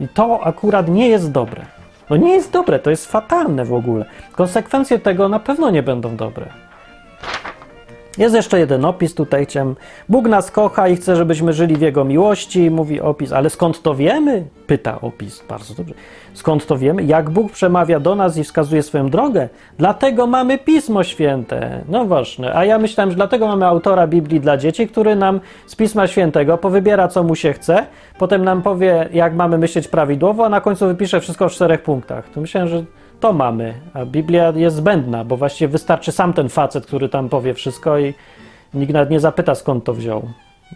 I to akurat nie jest dobre. No nie jest dobre, to jest fatalne w ogóle. Konsekwencje tego na pewno nie będą dobre. Jest jeszcze jeden opis tutaj chciałem. Bóg nas kocha i chce, żebyśmy żyli w Jego miłości, mówi opis, ale skąd to wiemy? Pyta opis, bardzo dobrze. Skąd to wiemy? Jak Bóg przemawia do nas i wskazuje swoją drogę? Dlatego mamy Pismo Święte. No właśnie, a ja myślałem, że dlatego mamy autora Biblii dla dzieci, który nam z Pisma Świętego powybiera, co mu się chce, potem nam powie, jak mamy myśleć prawidłowo, a na końcu wypisze wszystko w czterech punktach. To myślałem, że to mamy, a Biblia jest zbędna, bo właściwie wystarczy sam ten facet, który tam powie wszystko i nikt nawet nie zapyta, skąd to wziął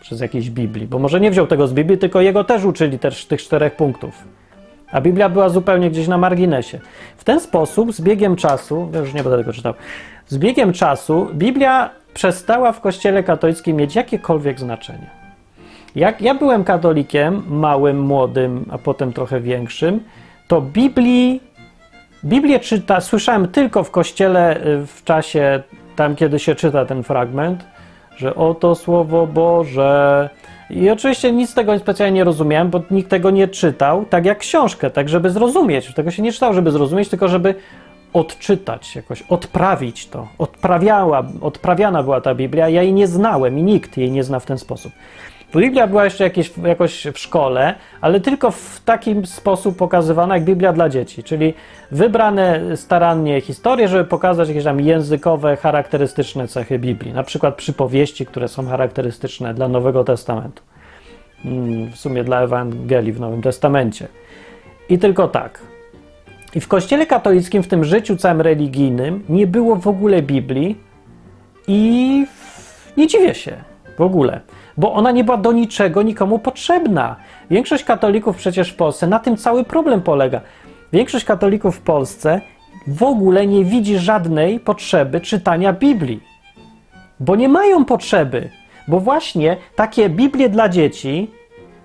przez jakieś Biblii, bo może nie wziął tego z Biblii, tylko jego też uczyli też tych czterech punktów. A Biblia była zupełnie gdzieś na marginesie. W ten sposób, z biegiem czasu, ja już nie będę tego czytał, z biegiem czasu Biblia przestała w Kościele katolickim mieć jakiekolwiek znaczenie. Jak ja byłem katolikiem, małym, młodym, a potem trochę większym, to Biblii Biblię czyta, słyszałem tylko w kościele y, w czasie, tam kiedy się czyta ten fragment, że oto Słowo Boże. I oczywiście nic z tego specjalnie nie rozumiałem, bo nikt tego nie czytał, tak jak książkę, tak żeby zrozumieć. Tego się nie czytał, żeby zrozumieć, tylko żeby odczytać jakoś, odprawić to. Odprawiała, odprawiana była ta Biblia, ja jej nie znałem i nikt jej nie zna w ten sposób. Biblia była jeszcze jakieś, jakoś w szkole, ale tylko w taki sposób pokazywana jak Biblia dla dzieci, czyli wybrane starannie historie, żeby pokazać jakieś tam językowe, charakterystyczne cechy Biblii. Na przykład przypowieści, które są charakterystyczne dla Nowego Testamentu. Mm, w sumie dla Ewangelii w Nowym Testamencie. I tylko tak. I w Kościele katolickim, w tym życiu całym religijnym, nie było w ogóle Biblii i nie dziwię się w ogóle bo ona nie była do niczego nikomu potrzebna. Większość katolików przecież w Polsce, na tym cały problem polega. Większość katolików w Polsce w ogóle nie widzi żadnej potrzeby czytania Biblii, bo nie mają potrzeby, bo właśnie takie Biblie dla dzieci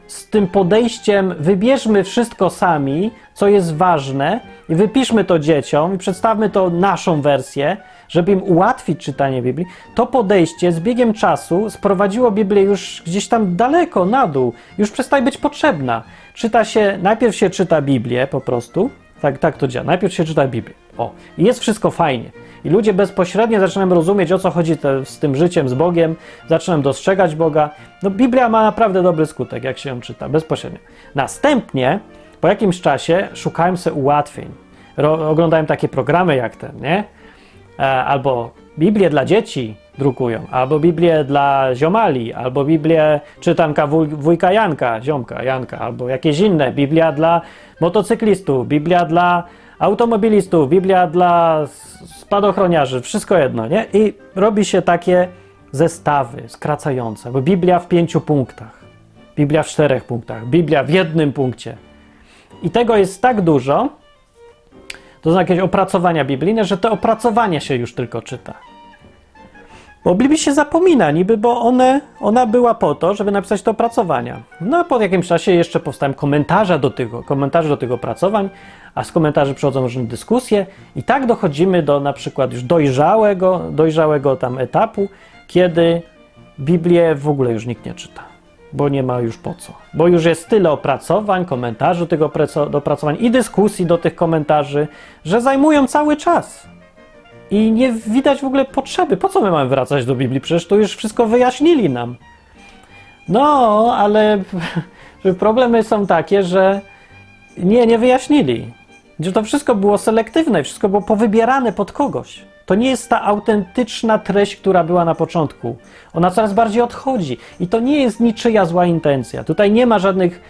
z tym podejściem wybierzmy wszystko sami, co jest ważne i wypiszmy to dzieciom i przedstawmy to naszą wersję, żeby im ułatwić czytanie Biblii, to podejście z biegiem czasu sprowadziło Biblię już gdzieś tam daleko, na dół. Już przestaje być potrzebna. Czyta się, najpierw się czyta Biblię po prostu, tak, tak to działa. Najpierw się czyta Biblię. O, i jest wszystko fajnie. I ludzie bezpośrednio zaczynają rozumieć, o co chodzi te, z tym życiem, z Bogiem, zaczynają dostrzegać Boga. No, Biblia ma naprawdę dobry skutek, jak się ją czyta, bezpośrednio. Następnie, po jakimś czasie, szukałem sobie ułatwień. Ro, oglądałem takie programy jak ten, nie? E, albo Biblię dla dzieci drukują, albo Biblię dla ziomali, albo Biblię czytanka wuj, wujka Janka, ziomka Janka, albo jakieś inne, Biblia dla motocyklistów, Biblia dla automobilistów, Biblia dla spadochroniarzy, wszystko jedno, nie? I robi się takie zestawy skracające, bo Biblia w pięciu punktach, Biblia w czterech punktach, Biblia w jednym punkcie. I tego jest tak dużo, to są jakieś opracowania biblijne, że te opracowania się już tylko czyta. Bo Biblii się zapomina niby, bo one, ona była po to, żeby napisać te opracowania. No a po jakimś czasie jeszcze powstają komentarze do tego, komentarze do tych opracowań, a z komentarzy przychodzą różne dyskusje i tak dochodzimy do na przykład już dojrzałego, dojrzałego tam etapu, kiedy Biblię w ogóle już nikt nie czyta bo nie ma już po co. Bo już jest tyle opracowań, komentarzy tych opracowań i dyskusji do tych komentarzy, że zajmują cały czas. I nie widać w ogóle potrzeby. Po co my mamy wracać do Biblii? Przecież to już wszystko wyjaśnili nam. No, ale problemy są takie, że nie, nie wyjaśnili. Że to wszystko było selektywne, wszystko było powybierane pod kogoś. To nie jest ta autentyczna treść, która była na początku. Ona coraz bardziej odchodzi i to nie jest niczyja zła intencja. Tutaj nie ma żadnych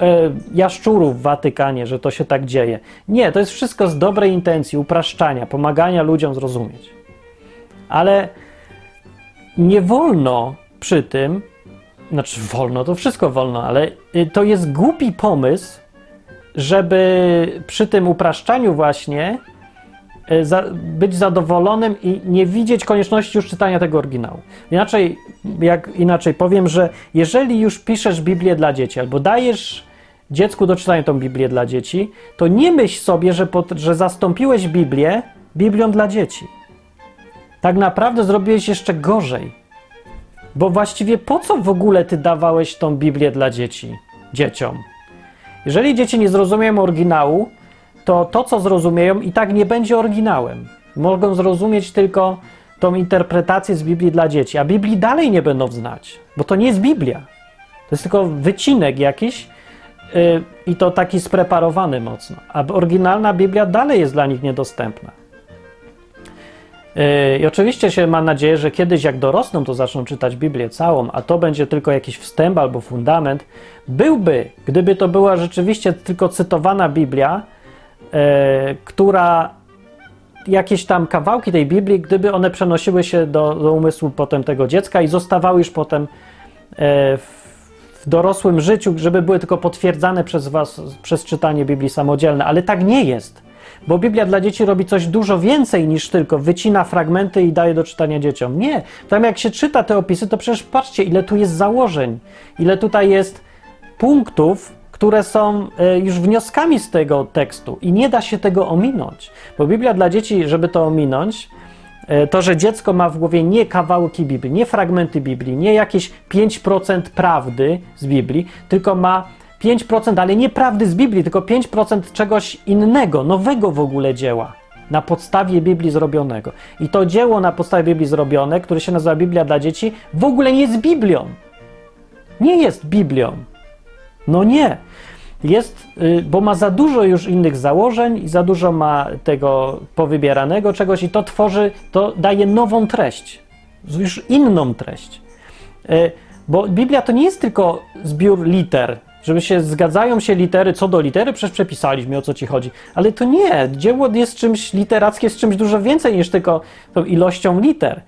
e, jaszczurów w Watykanie, że to się tak dzieje. Nie, to jest wszystko z dobrej intencji, upraszczania, pomagania ludziom zrozumieć. Ale nie wolno przy tym, znaczy wolno, to wszystko wolno, ale y, to jest głupi pomysł, żeby przy tym upraszczaniu właśnie za, być zadowolonym i nie widzieć konieczności już czytania tego oryginału. Inaczej, jak inaczej powiem, że jeżeli już piszesz Biblię dla dzieci albo dajesz dziecku do czytania tą Biblię dla dzieci, to nie myśl sobie, że, pod, że zastąpiłeś Biblię Biblią dla dzieci. Tak naprawdę zrobiłeś jeszcze gorzej. Bo właściwie po co w ogóle ty dawałeś tą Biblię dla dzieci, dzieciom? Jeżeli dzieci nie zrozumieją oryginału, to to, co zrozumieją, i tak nie będzie oryginałem. Mogą zrozumieć tylko tą interpretację z Biblii dla dzieci, a Biblii dalej nie będą znać, bo to nie jest Biblia. To jest tylko wycinek jakiś yy, i to taki spreparowany mocno, a oryginalna Biblia dalej jest dla nich niedostępna. Yy, I oczywiście się ma nadzieję, że kiedyś jak dorosną, to zaczną czytać Biblię całą, a to będzie tylko jakiś wstęp albo fundament. Byłby, gdyby to była rzeczywiście tylko cytowana Biblia, która jakieś tam kawałki tej Biblii, gdyby one przenosiły się do, do umysłu potem tego dziecka i zostawały już potem e, w, w dorosłym życiu, żeby były tylko potwierdzane przez was przez czytanie Biblii samodzielne, ale tak nie jest. Bo Biblia dla dzieci robi coś dużo więcej niż tylko wycina fragmenty i daje do czytania dzieciom. Nie. Tam jak się czyta te opisy, to przecież patrzcie, ile tu jest założeń, ile tutaj jest punktów, które są e, już wnioskami z tego tekstu i nie da się tego ominąć. Bo Biblia dla dzieci, żeby to ominąć, e, to, że dziecko ma w głowie nie kawałki Biblii, nie fragmenty Biblii, nie jakieś 5% prawdy z Biblii, tylko ma 5%, ale nie prawdy z Biblii, tylko 5% czegoś innego, nowego w ogóle dzieła. Na podstawie Biblii zrobionego. I to dzieło na podstawie Biblii zrobione, które się nazywa Biblia dla dzieci, w ogóle nie jest Biblią. Nie jest Biblią. No nie. Jest, y, bo ma za dużo już innych założeń i za dużo ma tego powybieranego czegoś i to tworzy, to daje nową treść, już inną treść. Y, bo Biblia to nie jest tylko zbiór liter, żeby się zgadzają się litery co do litery, przecież przepisaliśmy o co ci chodzi. Ale to nie. Dzieło jest czymś literackie, jest czymś dużo więcej niż tylko ilością liter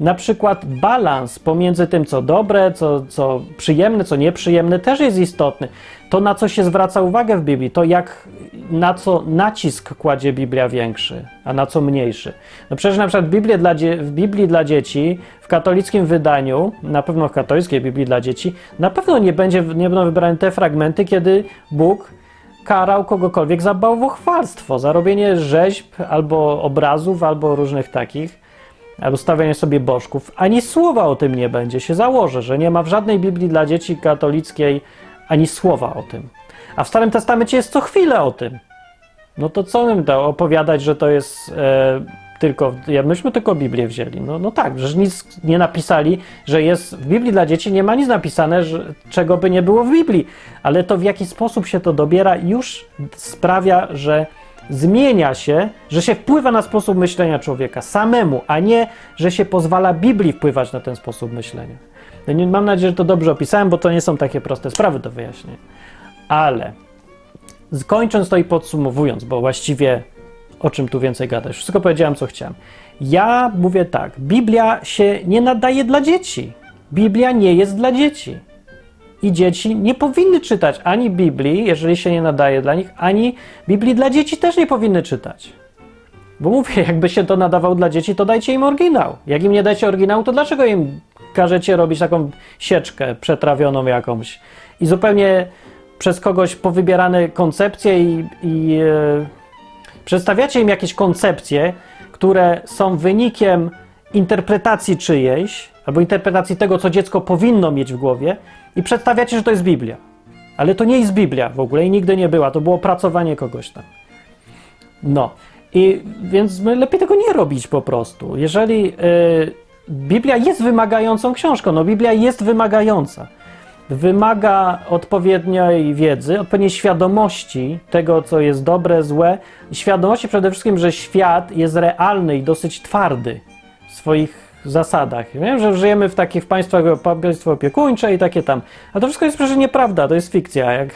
na przykład balans pomiędzy tym, co dobre, co, co przyjemne, co nieprzyjemne, też jest istotny. To, na co się zwraca uwagę w Biblii, to jak, na co nacisk kładzie Biblia większy, a na co mniejszy. No przecież na przykład Biblię dla w Biblii dla dzieci, w katolickim wydaniu, na pewno w katolickiej Biblii dla dzieci, na pewno nie, będzie, nie będą wybrane te fragmenty, kiedy Bóg karał kogokolwiek za bałwochwalstwo, za robienie rzeźb albo obrazów, albo różnych takich albo stawianie sobie bożków, ani słowa o tym nie będzie. Się założę, że nie ma w żadnej Biblii dla dzieci katolickiej ani słowa o tym. A w Starym Testamencie jest co chwilę o tym. No to co bym dał opowiadać, że to jest e, tylko. Ja, myśmy tylko Biblię wzięli. No, no tak, że nic nie napisali, że jest w Biblii dla dzieci, nie ma nic napisane, że, czego by nie było w Biblii. Ale to w jaki sposób się to dobiera, już sprawia, że zmienia się, że się wpływa na sposób myślenia człowieka samemu, a nie, że się pozwala Biblii wpływać na ten sposób myślenia. Mam nadzieję, że to dobrze opisałem, bo to nie są takie proste sprawy do wyjaśnienia. Ale kończąc to i podsumowując, bo właściwie o czym tu więcej gadać, wszystko powiedziałem, co chciałem. Ja mówię tak, Biblia się nie nadaje dla dzieci. Biblia nie jest dla dzieci i dzieci nie powinny czytać ani Biblii, jeżeli się nie nadaje dla nich, ani Biblii dla dzieci też nie powinny czytać. Bo mówię, jakby się to nadawał dla dzieci, to dajcie im oryginał. Jak im nie dajcie oryginału, to dlaczego im każecie robić taką sieczkę przetrawioną jakąś i zupełnie przez kogoś powybierane koncepcje i, i e, przedstawiacie im jakieś koncepcje, które są wynikiem interpretacji czyjejś, albo interpretacji tego, co dziecko powinno mieć w głowie, i przedstawiacie, że to jest Biblia. Ale to nie jest Biblia w ogóle i nigdy nie była. To było pracowanie kogoś tam. No. I więc lepiej tego nie robić po prostu. Jeżeli yy, Biblia jest wymagającą książką, no Biblia jest wymagająca. Wymaga odpowiedniej wiedzy, odpowiedniej świadomości tego, co jest dobre, złe, świadomości przede wszystkim, że świat jest realny i dosyć twardy w swoich zasadach. Wiem, że żyjemy w takich państwach, państwo opiekuńcze i takie tam. A to wszystko jest przecież nieprawda, to jest fikcja. Jak,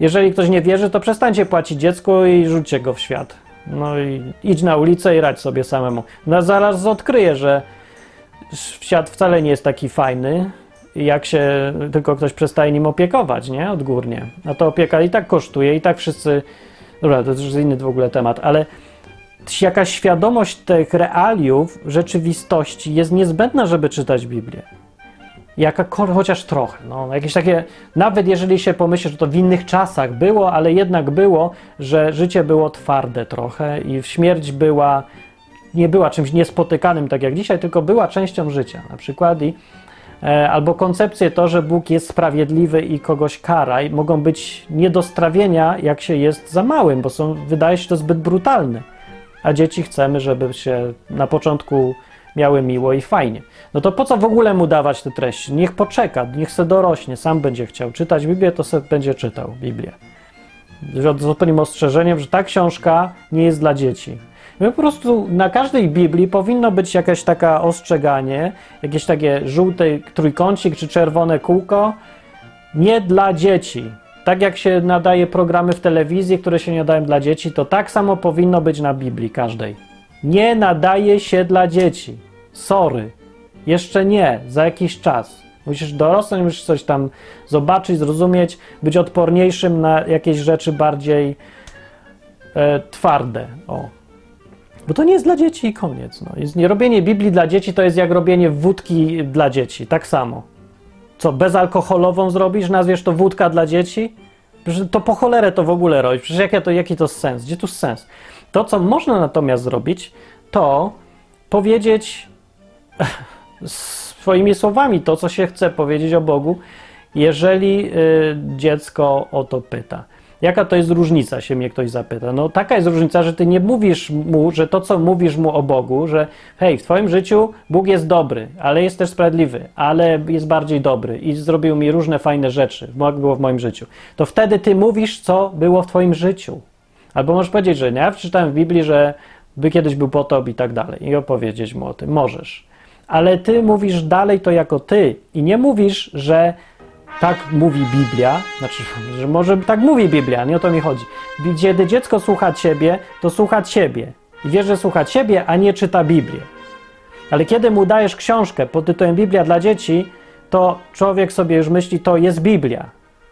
jeżeli ktoś nie wierzy, to przestańcie płacić dziecku i rzućcie go w świat. No i idź na ulicę i radź sobie samemu. No zaraz odkryje, że świat wcale nie jest taki fajny, jak się tylko ktoś przestaje nim opiekować, nie? Odgórnie. A to opieka i tak kosztuje, i tak wszyscy... Dobra, to już inny w ogóle temat, ale jakaś świadomość tych realiów rzeczywistości jest niezbędna, żeby czytać Biblię. Jaka, chociaż trochę. No, jakieś takie, nawet jeżeli się pomyśli, że to w innych czasach było, ale jednak było, że życie było twarde trochę i śmierć była, nie była czymś niespotykanym tak jak dzisiaj, tylko była częścią życia na przykład i E, albo koncepcje to, że Bóg jest sprawiedliwy i kogoś kara, i mogą być nie do strawienia, jak się jest za małym, bo są, wydaje się to zbyt brutalne. A dzieci chcemy, żeby się na początku miały miło i fajnie. No to po co w ogóle mu dawać te treści? Niech poczeka, niech se dorośnie, sam będzie chciał czytać Biblię, to se będzie czytał Biblię. Z odpowiednim ostrzeżeniem, że ta książka nie jest dla dzieci. My po prostu na każdej Biblii powinno być jakieś taka ostrzeganie, jakieś takie żółty trójkącik czy czerwone kółko. Nie dla dzieci. Tak jak się nadaje programy w telewizji, które się nie nadają dla dzieci, to tak samo powinno być na Biblii każdej. Nie nadaje się dla dzieci. Sorry. Jeszcze nie, za jakiś czas. Musisz dorosnąć, musisz coś tam zobaczyć, zrozumieć, być odporniejszym na jakieś rzeczy bardziej e, twarde. O. Bo to nie jest dla dzieci i koniec. No. Nie robienie Biblii dla dzieci to jest jak robienie wódki dla dzieci. Tak samo. Co, bezalkoholową zrobisz? Nazwiesz to wódka dla dzieci? To po cholerę to w ogóle robić. Przecież jaki to, jaki to sens? Gdzie tu sens? To, co można natomiast zrobić, to powiedzieć swoimi słowami to, co się chce powiedzieć o Bogu, jeżeli y, dziecko o to pyta. Jaka to jest różnica, się mnie ktoś zapyta. No taka jest różnica, że ty nie mówisz mu, że to, co mówisz mu o Bogu, że hej, w twoim życiu Bóg jest dobry, ale jest też sprawiedliwy, ale jest bardziej dobry i zrobił mi różne fajne rzeczy, jak było w moim życiu. To wtedy ty mówisz, co było w twoim życiu. Albo możesz powiedzieć, że nie, ja przeczytałem w Biblii, że by kiedyś był potop i tak dalej i opowiedzieć mu o tym. Możesz. Ale ty mówisz dalej to jako ty i nie mówisz, że tak mówi Biblia, znaczy, że może tak mówi Biblia, nie o to mi chodzi. Kiedy dziecko słucha ciebie, to słucha ciebie. I wie, że słucha ciebie, a nie czyta Biblię. Ale kiedy mu dajesz książkę pod tytułem Biblia dla dzieci, to człowiek sobie już myśli, to jest Biblia.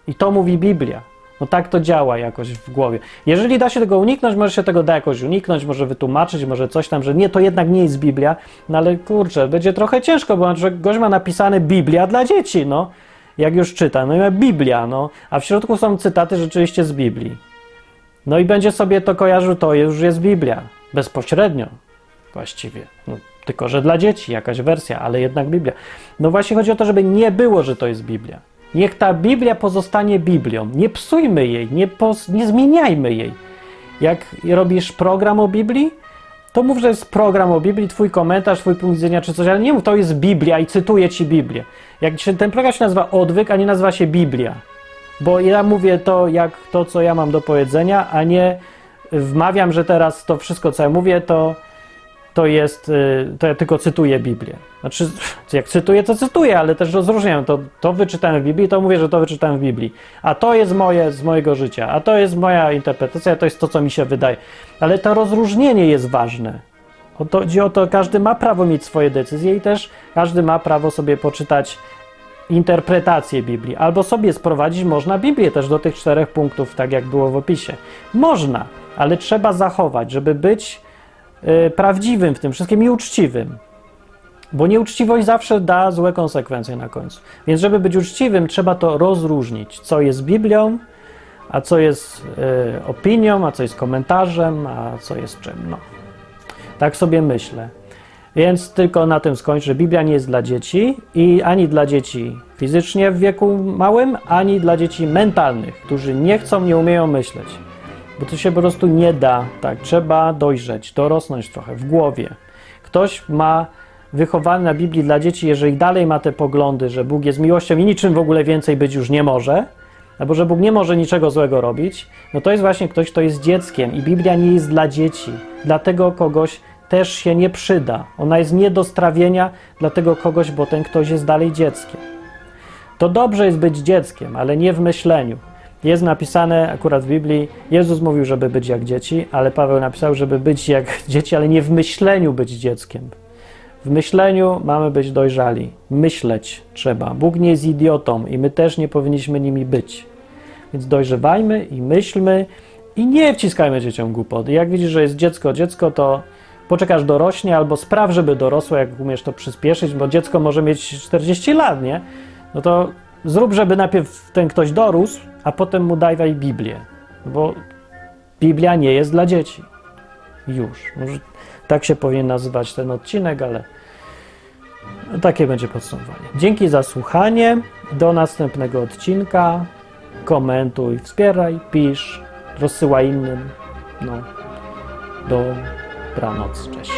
I to mówi Biblia. No tak to działa jakoś w głowie. Jeżeli da się tego uniknąć, może się tego da jakoś uniknąć, może wytłumaczyć, może coś tam, że nie, to jednak nie jest Biblia, no ale kurczę, będzie trochę ciężko, bo gość ma napisane Biblia dla dzieci, no. Jak już czyta, no i Biblia, no. A w środku są cytaty rzeczywiście z Biblii. No i będzie sobie to kojarzył, to już jest Biblia. Bezpośrednio właściwie. No, tylko, że dla dzieci jakaś wersja, ale jednak Biblia. No właśnie chodzi o to, żeby nie było, że to jest Biblia. Niech ta Biblia pozostanie Biblią. Nie psujmy jej, nie, nie zmieniajmy jej. Jak robisz program o Biblii, to mów, że jest program o Biblii, twój komentarz, twój punkt widzenia czy coś, ale nie mów, to jest Biblia i cytuję ci Biblię. Jak ten program się nazywa Odwyk, a nie nazywa się Biblia. Bo ja mówię to jak to, co ja mam do powiedzenia, a nie wmawiam, że teraz to wszystko, co ja mówię, to to jest, y, to ja tylko cytuję Biblię. Znaczy, jak cytuję, to cytuję, ale też rozróżniam. To, to wyczytałem w Biblii, to mówię, że to wyczytałem w Biblii. A to jest moje z mojego życia, a to jest moja interpretacja, to jest to, co mi się wydaje. Ale to rozróżnienie jest ważne. Chodzi o to, każdy ma prawo mieć swoje decyzje i też każdy ma prawo sobie poczytać interpretację Biblii. Albo sobie sprowadzić można Biblię też do tych czterech punktów, tak jak było w opisie. Można, ale trzeba zachować, żeby być prawdziwym w tym wszystkim i uczciwym. Bo nieuczciwość zawsze da złe konsekwencje na końcu. Więc, żeby być uczciwym, trzeba to rozróżnić, co jest Biblią, a co jest y, opinią, a co jest komentarzem, a co jest czym. No. Tak sobie myślę. Więc tylko na tym skończę. Biblia nie jest dla dzieci i ani dla dzieci fizycznie w wieku małym, ani dla dzieci mentalnych, którzy nie chcą, nie umieją myśleć. Bo to się po prostu nie da, tak, trzeba dojrzeć, dorosnąć trochę w głowie. Ktoś ma wychowany na Biblii dla dzieci, jeżeli dalej ma te poglądy, że Bóg jest miłością i niczym w ogóle więcej być już nie może, albo że Bóg nie może niczego złego robić, no to jest właśnie ktoś, kto jest dzieckiem i Biblia nie jest dla dzieci. Dlatego kogoś też się nie przyda. Ona jest nie do strawienia dla tego kogoś, bo ten ktoś jest dalej dzieckiem. To dobrze jest być dzieckiem, ale nie w myśleniu. Jest napisane akurat w Biblii, Jezus mówił, żeby być jak dzieci, ale Paweł napisał, żeby być jak dzieci, ale nie w myśleniu być dzieckiem. W myśleniu mamy być dojrzali. Myśleć trzeba. Bóg nie jest idiotą i my też nie powinniśmy nimi być. Więc dojrzewajmy i myślmy i nie wciskajmy dzieciom głupoty. Jak widzisz, że jest dziecko, dziecko, to poczekasz dorośnie albo spraw, żeby dorosło, jak umiesz to przyspieszyć, bo dziecko może mieć 40 lat, nie? No to zrób, żeby najpierw ten ktoś dorósł, a potem mu dawaj Biblię, bo Biblia nie jest dla dzieci. Już. Tak się powinien nazywać ten odcinek, ale takie będzie podsumowanie. Dzięki za słuchanie. Do następnego odcinka. Komentuj, wspieraj, pisz, rozsyłaj innym. No. Dobranoc, cześć.